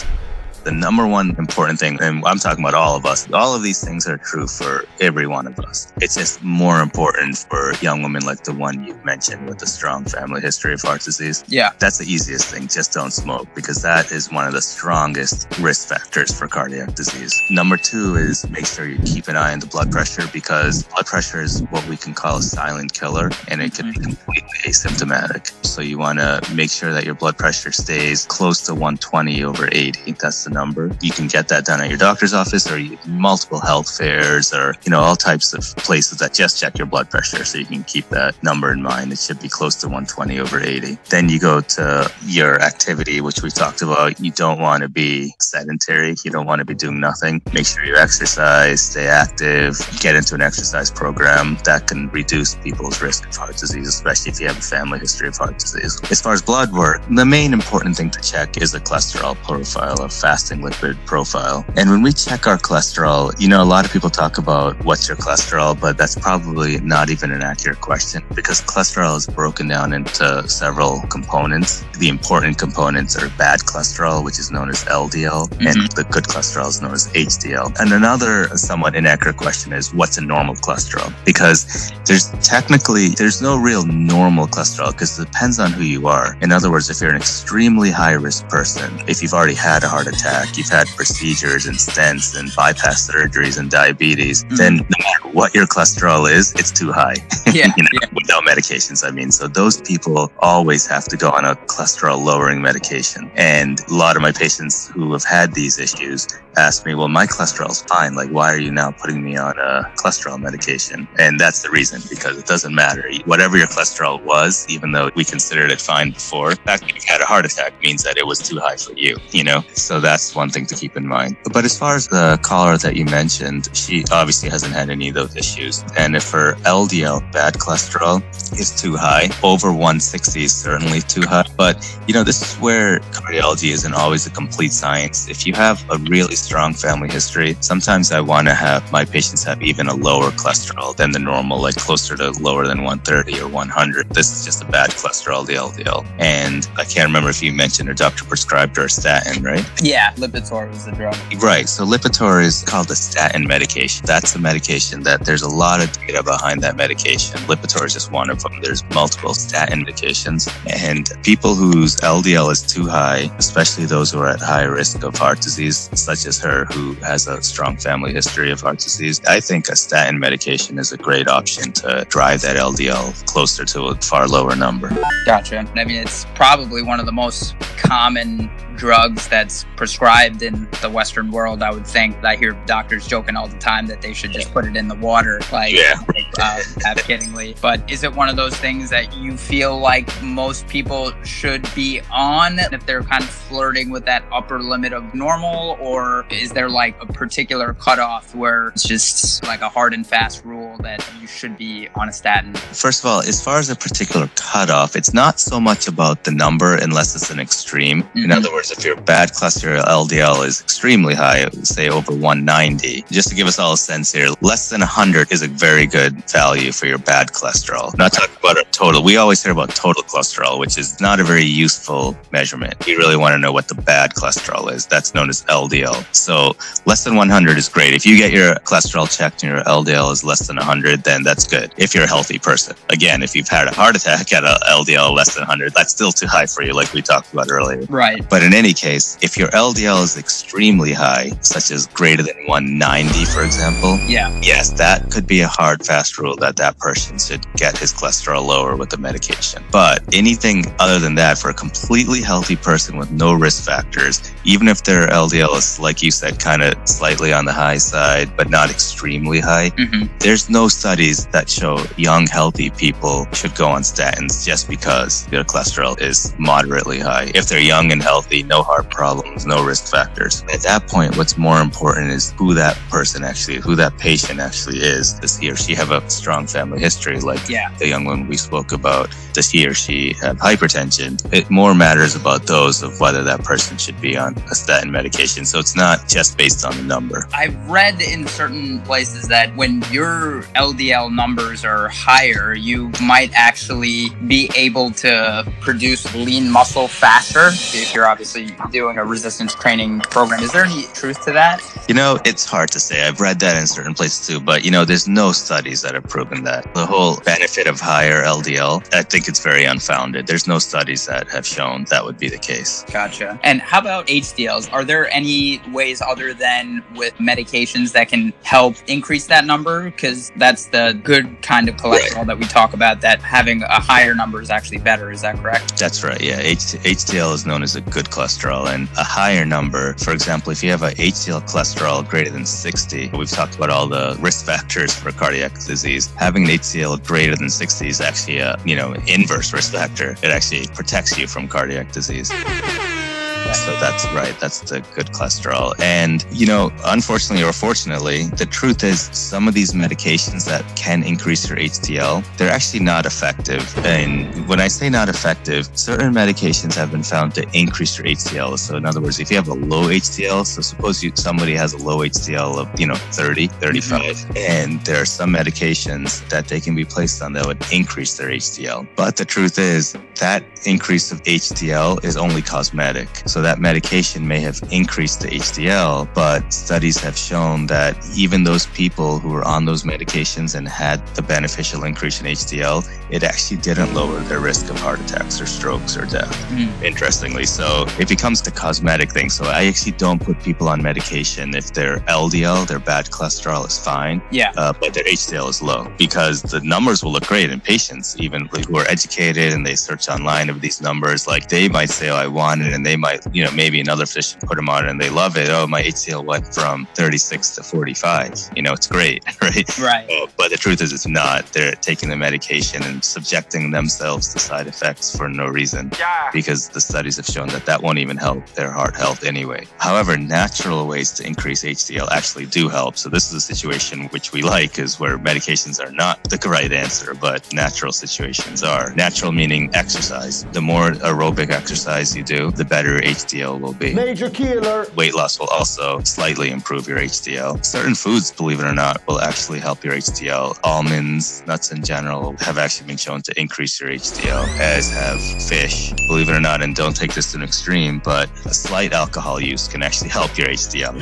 The number one important thing, and I'm talking about all of us, all of these things are true for every one of us. It's just more important for young women like the one you mentioned with a strong family history of heart disease. Yeah. That's the easiest thing. Just don't smoke because that is one of the strongest risk factors for cardiac disease. Number two is make sure you keep an eye on the blood pressure because blood pressure is what we can call a silent killer and it can be mm-hmm. completely asymptomatic. So you want to make sure that your blood pressure stays close to 120 over 80. That's the number. You can get that done at your doctor's office or multiple health fairs or, you know, all types of places that just check your blood pressure. So you can keep that number in mind. It should be close to 120 over 80. Then you go to your activity, which we talked about. You don't want to be sedentary. You don't want to be doing nothing. Make sure you exercise, stay active, get into an exercise program that can reduce people's risk of heart disease, especially if you have a family history of heart disease. As far as blood work, the main important thing to check is the cholesterol profile of fasting lipid profile. And when we check our cholesterol, you know, a lot of people talk about what's your cholesterol, but that's probably not even an accurate question because cholesterol is broken down into several components. The important components are bad cholesterol, which is known as LDL, and mm-hmm. the good cholesterol is known as HDL. And another somewhat inaccurate question is what's a normal cholesterol? Because there's technically there's no real normal cholesterol because it depends on who you are. In other words, if you're an extremely high risk person, if you've already had a heart attack, you've had procedures and stents and bypass surgeries and diabetes, mm-hmm. then no matter what your cholesterol is, it's too high. Yeah, you know, without medications, I mean. So those people always have to go on a cholesterol lowering medication. And a lot of my patients who have had these issues ask me, well, my cholesterol's fine. Like, why are you now putting me on a cholesterol medication? And that's the reason, because it doesn't matter. Whatever your cholesterol was, even though we considered it fine before, the fact that you had a heart attack means that it was too high for you, you know? So that's one thing to keep in mind. But as far as the caller that you mentioned, she obviously hasn't had any of those issues. And if her LDL, bad cholesterol, is too high, over 160 is certainly too high. But, you know, this is where cardiology isn't always a complete science. If you have a really strong family history, sometimes I want to have my patients have even a lower cholesterol than the normal, like closer to lower than 130 or 100. This is just a bad cholesterol, the LDL. And I can't remember if you mentioned her doctor prescribed her a statin, right? Yeah, Lipitor was the drug. Right. So Lipitor is called a statin medication. That's a medication that there's a lot of data behind that medication. Lipitor is just one of them. There's multiple statin medications. And people whose LDL is too high, especially those who are at high risk of heart disease, such as her who has a strong family history of heart disease, I think a statin medication is a great option to drive that LDL closer to a far lower number. Gotcha. I mean, it's probably one of the most common drugs that's prescribed in the Western world. I would think. I hear doctors joking all the time that they should just put it in the water, like Yeah. uh, half kiddingly. But is it one of those things that you feel like most people should be on if they're kind of flirting with that upper limit of normal, or is there like a particular cutoff where it's just like a hard and fast rule that you should be on a statin? First of all, as far as a particular cutoff, it's not so much about the number unless it's an extreme. In other words, words, if your bad cholesterol LDL is extremely high, say over 190, just to give us all a sense here, less than 100 is a very good value for your bad cholesterol. Not talking about a total. We always hear about total cholesterol, which is not a very useful measurement. We really want to know what the bad cholesterol is. That's known as LDL. So less than 100 is great. If you get your cholesterol checked and your LDL is less than 100, then that's good. If you're a healthy person. Again, if you've had a heart attack at a LDL less than 100, that's still too high for you, like we talked about earlier. Right. But in any case, if your LDL is extremely high, such as greater than 190, for example, Yeah. yes, that could be a hard, fast rule that that person should get his cholesterol lower with the medication. But anything other than that, for a completely healthy person with no risk factors, even if their LDL is, like you said, kind of slightly on the high side, but not extremely high, mm-hmm. there's no studies that show young, healthy people should go on statins just because their cholesterol is moderately high. If they're young and healthy, no heart problems, no risk factors. At that point, what's more important is who that person actually, who that patient actually is. Does he or she have a strong family history, like Yeah. the young one we spoke about? Does he or she have hypertension? It more matters about those of whether that person should be on a statin medication. So it's not just based on the number. I've read in certain places that when your LDL numbers are higher, you might actually be able to produce lean muscle faster if you're obviously doing a resistance training program. Is there any truth to that? You know, it's hard to say. I've read that in certain places too, but you know, there's no studies that have proven that. The whole benefit of higher LDL, I think it's very unfounded. There's no studies that have shown that would be the case. Gotcha. And how about HDLs? Are there any ways other than with medications that can help increase that number? Because that's the good kind of cholesterol that we talk about, that having a higher number is actually better. Is that correct? That's right. Yeah. H- HDL is known as a good cholesterol and a higher number. For example, if you have a HDL cholesterol greater than 60, we've talked about all the risk factors for cardiac disease. Having an HDL greater than 60 is actually a, you know, inverse risk factor. It actually protects you from cardiac disease. So that's right. That's the good cholesterol. And, you know, unfortunately or fortunately, the truth is some of these medications that can increase your HDL, they're actually not effective. And when I say not effective, certain medications have been found to increase your HDL. So in other words, if you have a low HDL, so suppose you, somebody has a low HDL of, you know, 30, 35, mm-hmm. and there are some medications that they can be placed on that would increase their HDL. But the truth is that increase of HDL is only cosmetic. So that medication may have increased the HDL, but studies have shown that even those people who were on those medications and had the beneficial increase in HDL, it actually didn't lower their risk of heart attacks or strokes or death. Interestingly, so it becomes the cosmetic thing. So I actually don't put people on medication if their LDL, their bad cholesterol is fine, Yeah. uh, but their HDL is low because the numbers will look great in patients, even who are educated and they search online of these numbers. Like they might say, "Oh, I want it," and they might, you know, maybe another physician put them on and they love it. Oh, my HDL went from 36 to 45. You know, it's great, right? Right. Uh, but the truth is, it's not. They're taking the medication and subjecting themselves to side effects for no reason yeah. because the studies have shown that that won't even help their heart health anyway. However, natural ways to increase HDL actually do help. So this is a situation which we like is where medications are not the right answer, but natural situations are. Natural meaning exercise. The more aerobic exercise you do, the better HDL will be. Major key alert. Weight loss will also slightly improve your HDL. Certain foods, believe it or not, will actually help your HDL. Almonds, nuts in general, have actually been shown to increase your HDL, as have fish. Believe it or not, and don't take this to an extreme, but a slight alcohol use can actually help your HDL.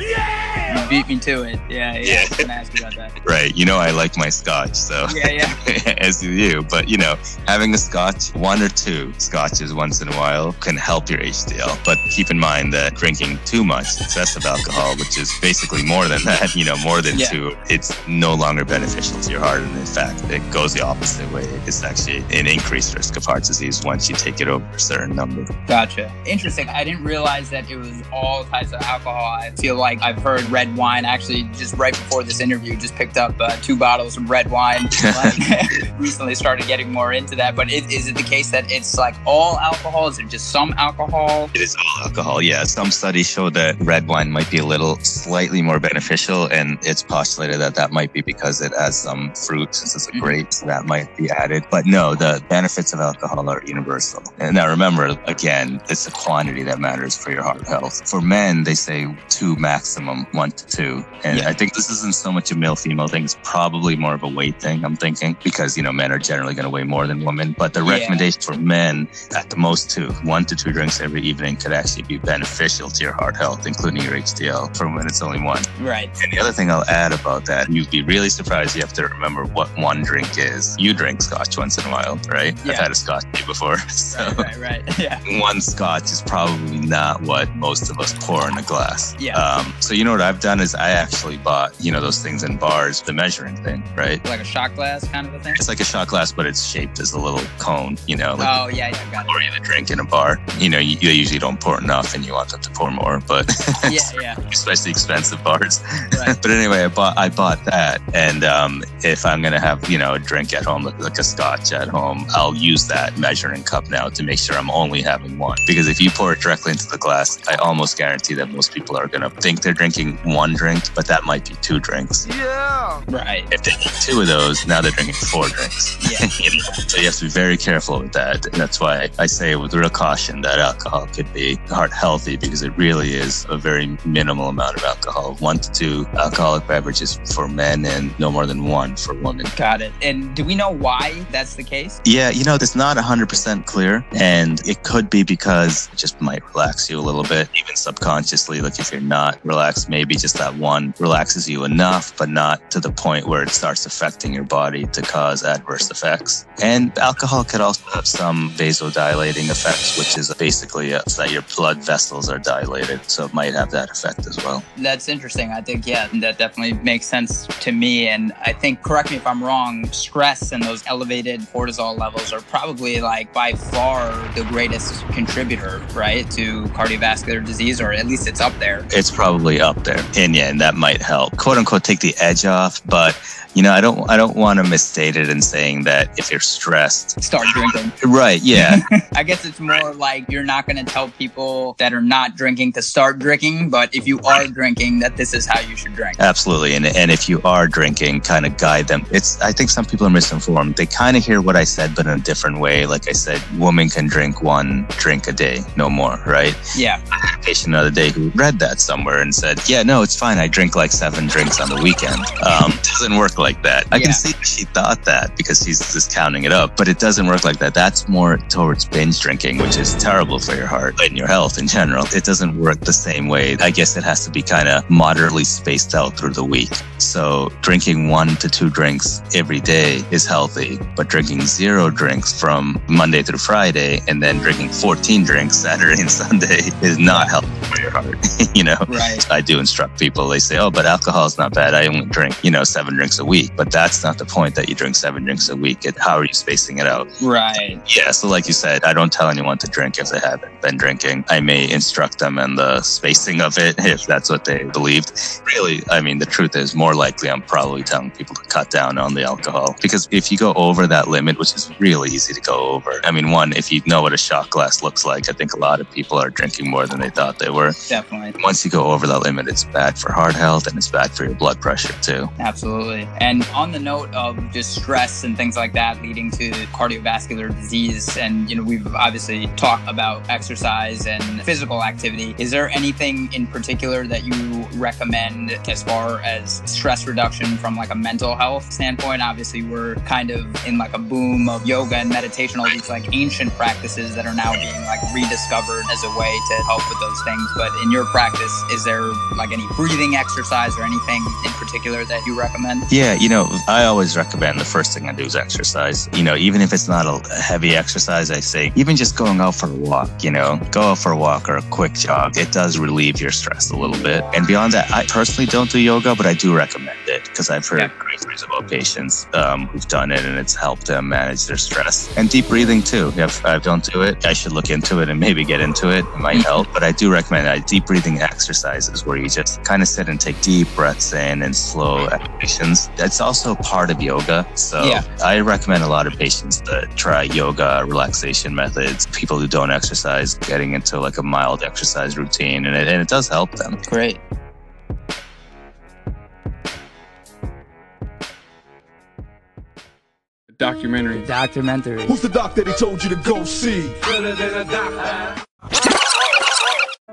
You beat me to it. Yeah, yeah. I was gonna ask you about that. Right. You know, I like my scotch, so. Yeah, yeah. as do you. But, you know, having a scotch, one or two scotches once in a while can help your HDL. But keep in mind that drinking too much excessive alcohol, which is basically more than that, you know, more than Yeah. two, it's no longer beneficial to your heart. And in fact, it goes the opposite way. It's actually an increased risk of heart disease once you take it over a certain number. Gotcha. Interesting. I didn't realize that it was all types of alcohol. I feel like I've heard red wine. Actually, just right before this interview, just picked up uh, two bottles of red wine. Recently started getting more into that. But is, is it the case that it's like all alcohol? Is it just some alcohol? It is all alcohol. Yeah, some studies show that red wine might be a little slightly more beneficial, and it's postulated that that might be because it has some fruit, since it's a grape, so that might be added. But no, the benefits of alcohol are universal. And now remember, again, it's the quantity that matters for your heart health. For men, they say two maximum, one to two. And I think this isn't so much a male female thing, it's probably more of a weight thing, I'm thinking, because, you know, men are generally going to weigh more than women. But the Yeah. recommendation for men, at the most two, one to two drinks every evening could actually be beneficial to your heart health, including your HDL, for when it's only one. Right. And the other thing I'll add about that, you'd be really surprised. You have to remember what one drink is. You drink scotch once in a while, right? I've had a scotch before. So Right, right. Yeah. one scotch is probably not what most of us pour in a glass. Yeah. Um, so you know what I've done is I actually bought, you know, those things in bars, the measuring thing, right? Like a shot glass kind of a thing? It's like a shot glass, but it's shaped as a little cone, you know, like oh, yeah, yeah, got it. pour you a drink in a bar. You know, you, you usually don't pour enough and you want them to pour more, but Yeah, yeah. especially expensive bars. but anyway, I bought I bought that, and um, if I'm gonna have you know a drink at home, like, like a scotch at home, I'll use that measuring cup now to make sure I'm only having one. Because if you pour it directly into the glass, I almost guarantee that most people are gonna think they're drinking one drink, but that might be two drinks. Yeah. Right. If they drink two of those, now they're drinking four drinks. Yeah. You know, so you have to be very careful with that. And that's why I say with real caution that alcohol could be heart healthy because it really is a very minimal amount of alcohol. One to two alcoholic beverages for men and no more than one for women. Got it. And do we know why that's the case? Yeah, you know, that's not 100% clear. And it could be because it just might relax you a little bit, even subconsciously. Like if you're not relaxed, maybe just that one relaxes you enough, but not to the point where it starts affecting your body to cause adverse effects. And alcohol could also have some vasodilating effects, which is basically uh, that your blood vessels are dilated. So it might have that effect as well. That's interesting. I think, yeah, that definitely makes sense to me. And I think, correct me if I'm wrong, stress and those elevated cortisol levels are probably like by far the greatest contributor, right, to cardiovascular disease, or at least it's up there. it's probably up there and yeah and that might help. Quote unquote take the edge off but you know i don't i don't want to misstate it in saying that if you're stressed. Start drinking. right yeah. I guess it's more like you're not going to tell people that are not drinking to start drinking, but if you are drinking, that this is how you should drink. absolutely and, and if you are drinking kind of guide them. It's i think some people are misinformed. They kind of hear what i said but in a different way. Like i said women can drink one drink a day no more right? Yeah. a patient the other day who read that somewhere and said, "Yeah, no, it's fine. I drink like seven drinks on the weekend." Um, doesn't work like that. I Yeah. can see she thought that because she's just counting it up, but it doesn't work like that. That's more towards binge drinking, which is terrible for your heart and your health in general. It doesn't work the same way. I guess it has to be kind of moderately spaced out through the week. So drinking one to two drinks every day is healthy, but drinking zero drinks from Monday through Friday and then drinking 14 drinks Saturday and Sunday is not healthy heart. you know, Right. I do instruct people. They say, "Oh, but alcohol is not bad. I only drink, you know, seven drinks a week." But that's not the point. That you drink seven drinks a week. It, how are you spacing it out? Right. Yeah. So, like you said, I don't tell anyone to drink if they haven't been drinking. I may instruct them in the spacing of it if that's what they believed. Really, I mean, the truth is more likely I'm probably telling people to cut down on the alcohol because if you go over that limit, which is really easy to go over. I mean, one, if you know what a shot glass looks like, I think a lot of people are drinking more than they thought they were. Definitely. Once you go over that limit, it's bad for heart health and it's bad for your blood pressure too. Absolutely. And on the note of just stress and things like that leading to cardiovascular disease, and you know, we've obviously talked about exercise and physical activity. Is there anything in particular that you recommend as far as stress reduction from like a mental health standpoint? Obviously, we're kind of in like a boom of yoga and meditation, all these like ancient practices that are now being like rediscovered as a way to help with those things. But in your practice, is there like any breathing exercise or anything in particular that you recommend? Yeah, you know, I always recommend the first thing I do is exercise. You know, even if it's not a heavy exercise, I say even just going out for a walk, you know, go out for a walk or a quick jog, it does relieve your stress a little bit. And beyond that, I personally don't do yoga, but I do recommend it. because I've heard great stories about patients um, who've done it and it's helped them manage their stress. And deep breathing too. If I don't do it, I should look into it and maybe get into it. It might help. But I do recommend uh, deep breathing exercises where you just kind of sit and take deep breaths in and slow exhalations. That's also part of yoga. So Yeah. I recommend a lot of patients to try yoga relaxation methods. People who don't exercise, getting into like a mild exercise routine, and it, and it does help them. Great. Documentary. Documentary. Who's the doc that he told you to go see?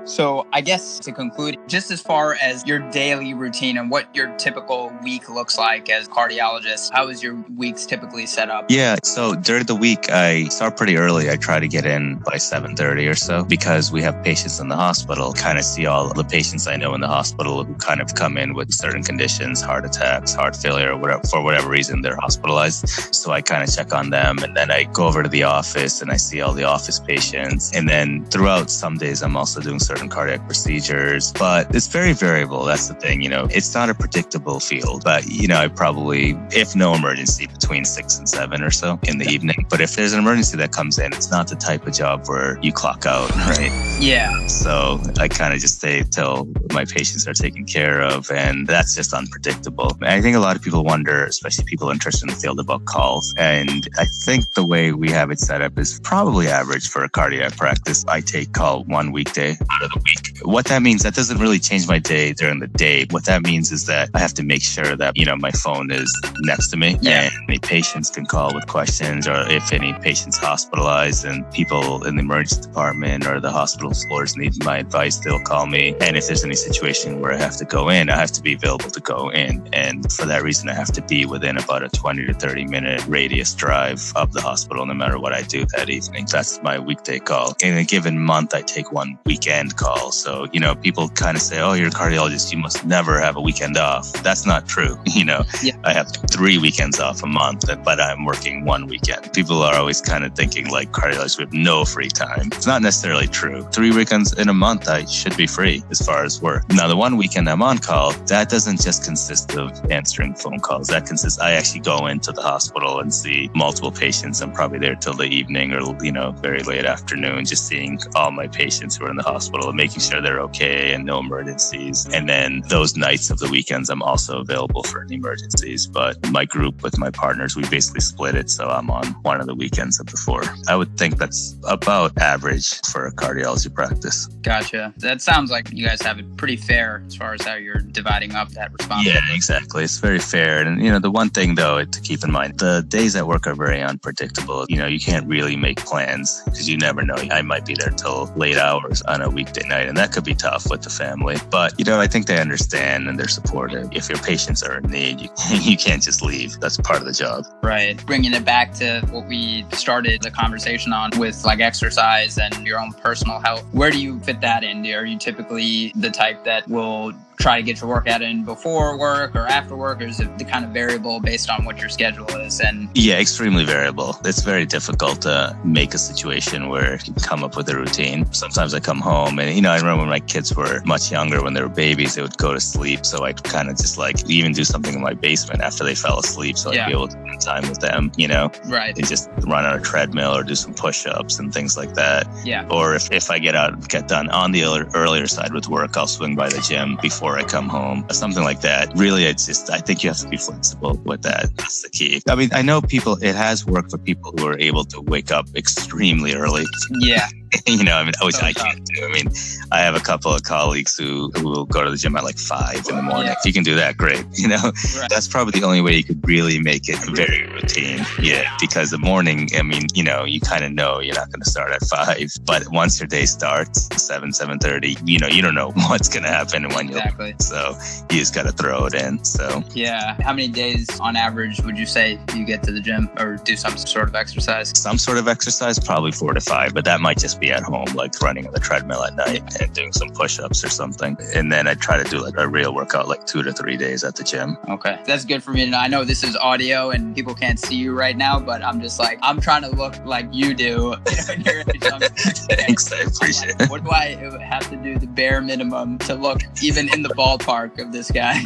So, I guess to conclude, just as far as your daily routine and what your typical week looks like as cardiologist, how is your weeks typically set up? Yeah, so during the week I start pretty early. I try to get in by 7:30 or so because we have patients in the hospital. Kind of see all the patients I know in the hospital who kind of come in with certain conditions, heart attacks, heart failure, whatever for whatever reason they're hospitalized. So I kind of check on them and then I go over to the office and I see all the office patients. And then throughout some days I'm also doing certain cardiac procedures, but it's very variable. That's the thing, you know. It's not a predictable field, but you know, I probably if no emergency between 6 and 7 or so in the evening. But if there's an emergency that comes in, it's not the type of job where you clock out, right? Yeah. So I kind of just stay till my patients are taken care of, and that's just unpredictable. I think a lot of people wonder, especially people interested in the field, about calls. And I think the way we have it set up is probably average for a cardiac practice. I take call one weekday out of the week. What that means, that doesn't really change my day during the day. What that means is that I have to make sure that, you know, my phone is next to me Yeah. and any patients can call with questions or if any patients hospitalized and people in the emergency department or the hospital floors need my advice, they'll call me. And if there's any situation where I have to go in, I have to be available to go in. And for that reason, I have to be within about a 20 to 30 minute radius drive of the hospital, no matter what I do that evening. That's my weekday call. In a given month, I take one weekend call. So, you know, people kind of say, oh, you're a cardiologist. You must never have a weekend off. That's not true. You know, Yeah. I have three weekends off a month, but I'm working one weekend. People are always kind of thinking like cardiologists we have no free time. It's not necessarily true. Three weekends in a month, I should be free as far as work. Now, the one weekend I'm on call, that doesn't just consist of answering phone calls. That consists, I actually go into the hospital and see multiple patients. I'm probably there till the evening or, you know, very late afternoon, just seeing all my patients who are in the hospital and making sure they're okay and no emergencies. And then those nights of the weekends, I'm also available for any emergencies. But my group with my partners, we basically split it. So I'm on one of the weekends of the four. I would think that's about average for a cardiology practice. Gotcha. That sounds like you guys have it pretty fair as far as how you're dividing up that response. Yeah, exactly. It's very fair. And, you know, the one thing, though, to keep in mind, the days at work are very unpredictable. You know, you can't really make plans because you never know. I might be there till late hours on a weekday night, and that could be tough with the family. But, you know, I think they understand and they're supportive. If your patients are in need, you, you can't just leave. That's part of the job. Right. Bringing it back to what we started the conversation on with like exercise and your own personal health. Where do you fit that in? Are you typically the type that will try to get your workout in before work or after work, or is it the kind of variable based on what your schedule is? And Yeah, extremely variable. It's very difficult to make a situation where you come up with a routine. Sometimes I come home and, you know, I remember when my kids were much younger, when they were babies, they would go to sleep. So I'd kind of just like even do something in my basement after they fell asleep. So Yeah. I'd be able to spend time with them, you know, right. and just run on a treadmill or do some push ups and things like that. Yeah. Or if, if I get out, get done on the earlier side with work, I'll swing by the gym before I come home, something like that. Really, it's just, I think you have to be flexible with that. That's the key. I mean, I know people, it has worked for people who are able to wake up extremely early. Yeah. you know, I mean, which I can't do. I mean, I have a couple of colleagues who, who will go to the gym at like five in the morning. Yeah. If you can do that, great. You know, Right. that's probably the only way you could really make it very routine. Yeah. Because the morning, I mean, you know, you kind of know you're not going to start at five, but once your day starts, seven, seven thirty, you know, you don't know what's going to happen when you'll. Exactly. So you just got to throw it in. So Yeah. How many days on average would you say you get to the gym or do some sort of exercise? some sort of exercise, probably four to five, but that might just be at home, like running on the treadmill at night and doing some push-ups or something. And then I try to do like a real workout, like two to three days at the gym. Okay, that's good for me to know. I know this is audio and people can't see you right now, but I'm just like I'm trying to look like you do. Thanks, I appreciate it. What do I have to do the bare minimum to look even in the ballpark of this guy?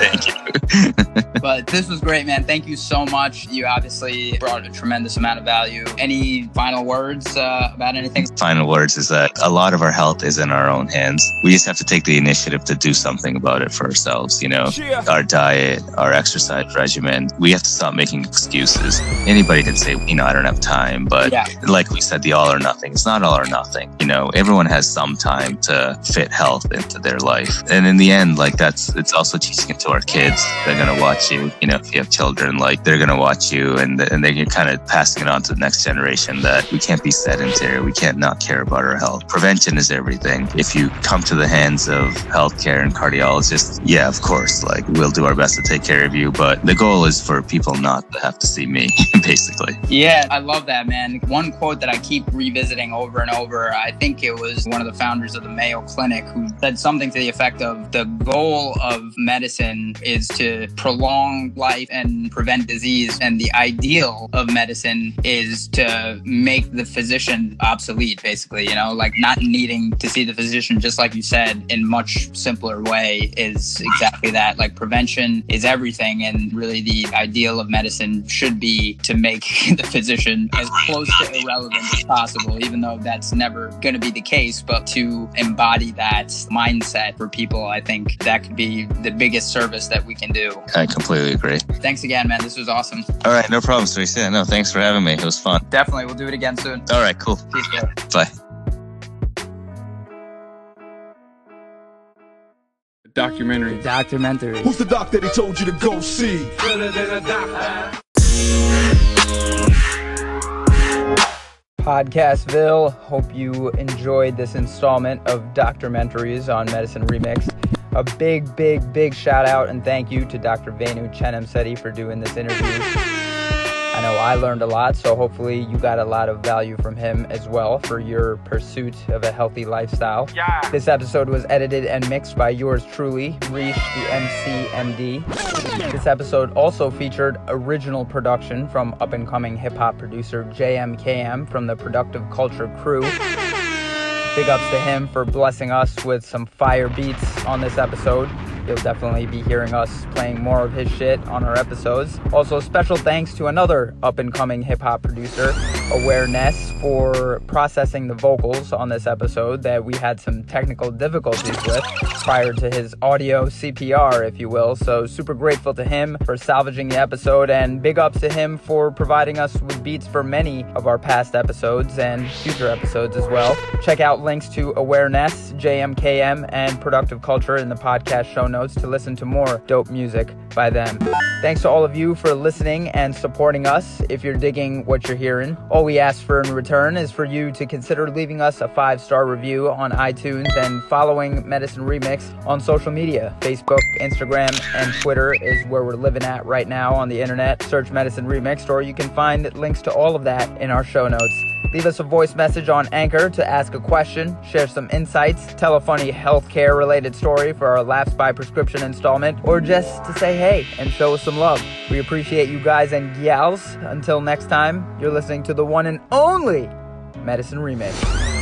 Thank you. but this was great, man. Thank you so much. You obviously brought a tremendous amount of value. Any final words uh, about anything? Final words is that a lot of our health is in our own hands. We just have to take the initiative to do something about it for ourselves. You know, yeah. our diet, our exercise regimen. We have to stop making excuses. Anybody can say, you know, I don't have time, but yeah. like we said, the all or nothing. It's not all or nothing. You know, everyone has some time to fit health into their life, and in the end, like that's it's also teaching it to our kids. They're gonna watch you. You know, if you have children, like they're gonna watch you, and and they're kind of passing it on to the next generation that we can't be sedentary. We can't not care about our health. Prevention is everything. If you come to the hands of healthcare and cardiologists, yeah, of course, like we'll do our best to take care of you. But the goal is for people not to have to see me, basically. Yeah, I love that, man. One quote that I keep revisiting over and over, I think it was one of the founders of the Mayo Clinic who said something to the effect of the goal of medicine is to prolong life and prevent disease. And the ideal of medicine is to make the physician obsolete, basically, you know, like not needing to see the physician, just like you said, in much simpler way is exactly that. Like prevention is everything. And really the ideal of medicine should be to make the physician as close to irrelevant as possible, even though that's never going to be the case. But to embody that mindset for people, I think that could be the biggest service that we can do. I completely agree. Thanks again, man. This was awesome. All right, no problem, Sweet. Yeah, no, thanks for having me. It was fun. Definitely. We'll do it again soon. All right, cool. Peace, Bye. Documentary. The documentary. Who's the doc that he told you to go see? Podcastville. Hope you enjoyed this installment of Documentaries on Medicine Remix. A big, big, big shout out and thank you to Dr. Venu Chenamseti for doing this interview. I know I learned a lot, so hopefully you got a lot of value from him as well for your pursuit of a healthy lifestyle. Yeah. This episode was edited and mixed by yours truly, Reesh, the MCMD. This episode also featured original production from up and coming hip hop producer JMKM from the Productive Culture crew. Big ups to him for blessing us with some fire beats on this episode. You'll definitely be hearing us playing more of his shit on our episodes. Also, special thanks to another up and coming hip hop producer, Awareness, for processing the vocals on this episode that we had some technical difficulties with prior to his audio CPR, if you will. So, super grateful to him for salvaging the episode, and big ups to him for providing us with beats for many of our past episodes and future episodes as well. Check out links to Awareness, JMKM, and Productive Culture in the podcast show notes to listen to more dope music by them. Thanks to all of you for listening and supporting us. If you're digging what you're hearing, all we ask for in return is for you to consider leaving us a five star review on iTunes and following Medicine Remix on social media. Facebook, Instagram, and Twitter is where we're living at right now on the internet. Search Medicine Remixed, or you can find links to all of that in our show notes. Leave us a voice message on Anchor to ask a question, share some insights, tell a funny healthcare related story for our Laughs by Prescription installment, or just to say hey and show us some love. We appreciate you guys and gals. Until next time, you're listening to the one and only Medicine Remix.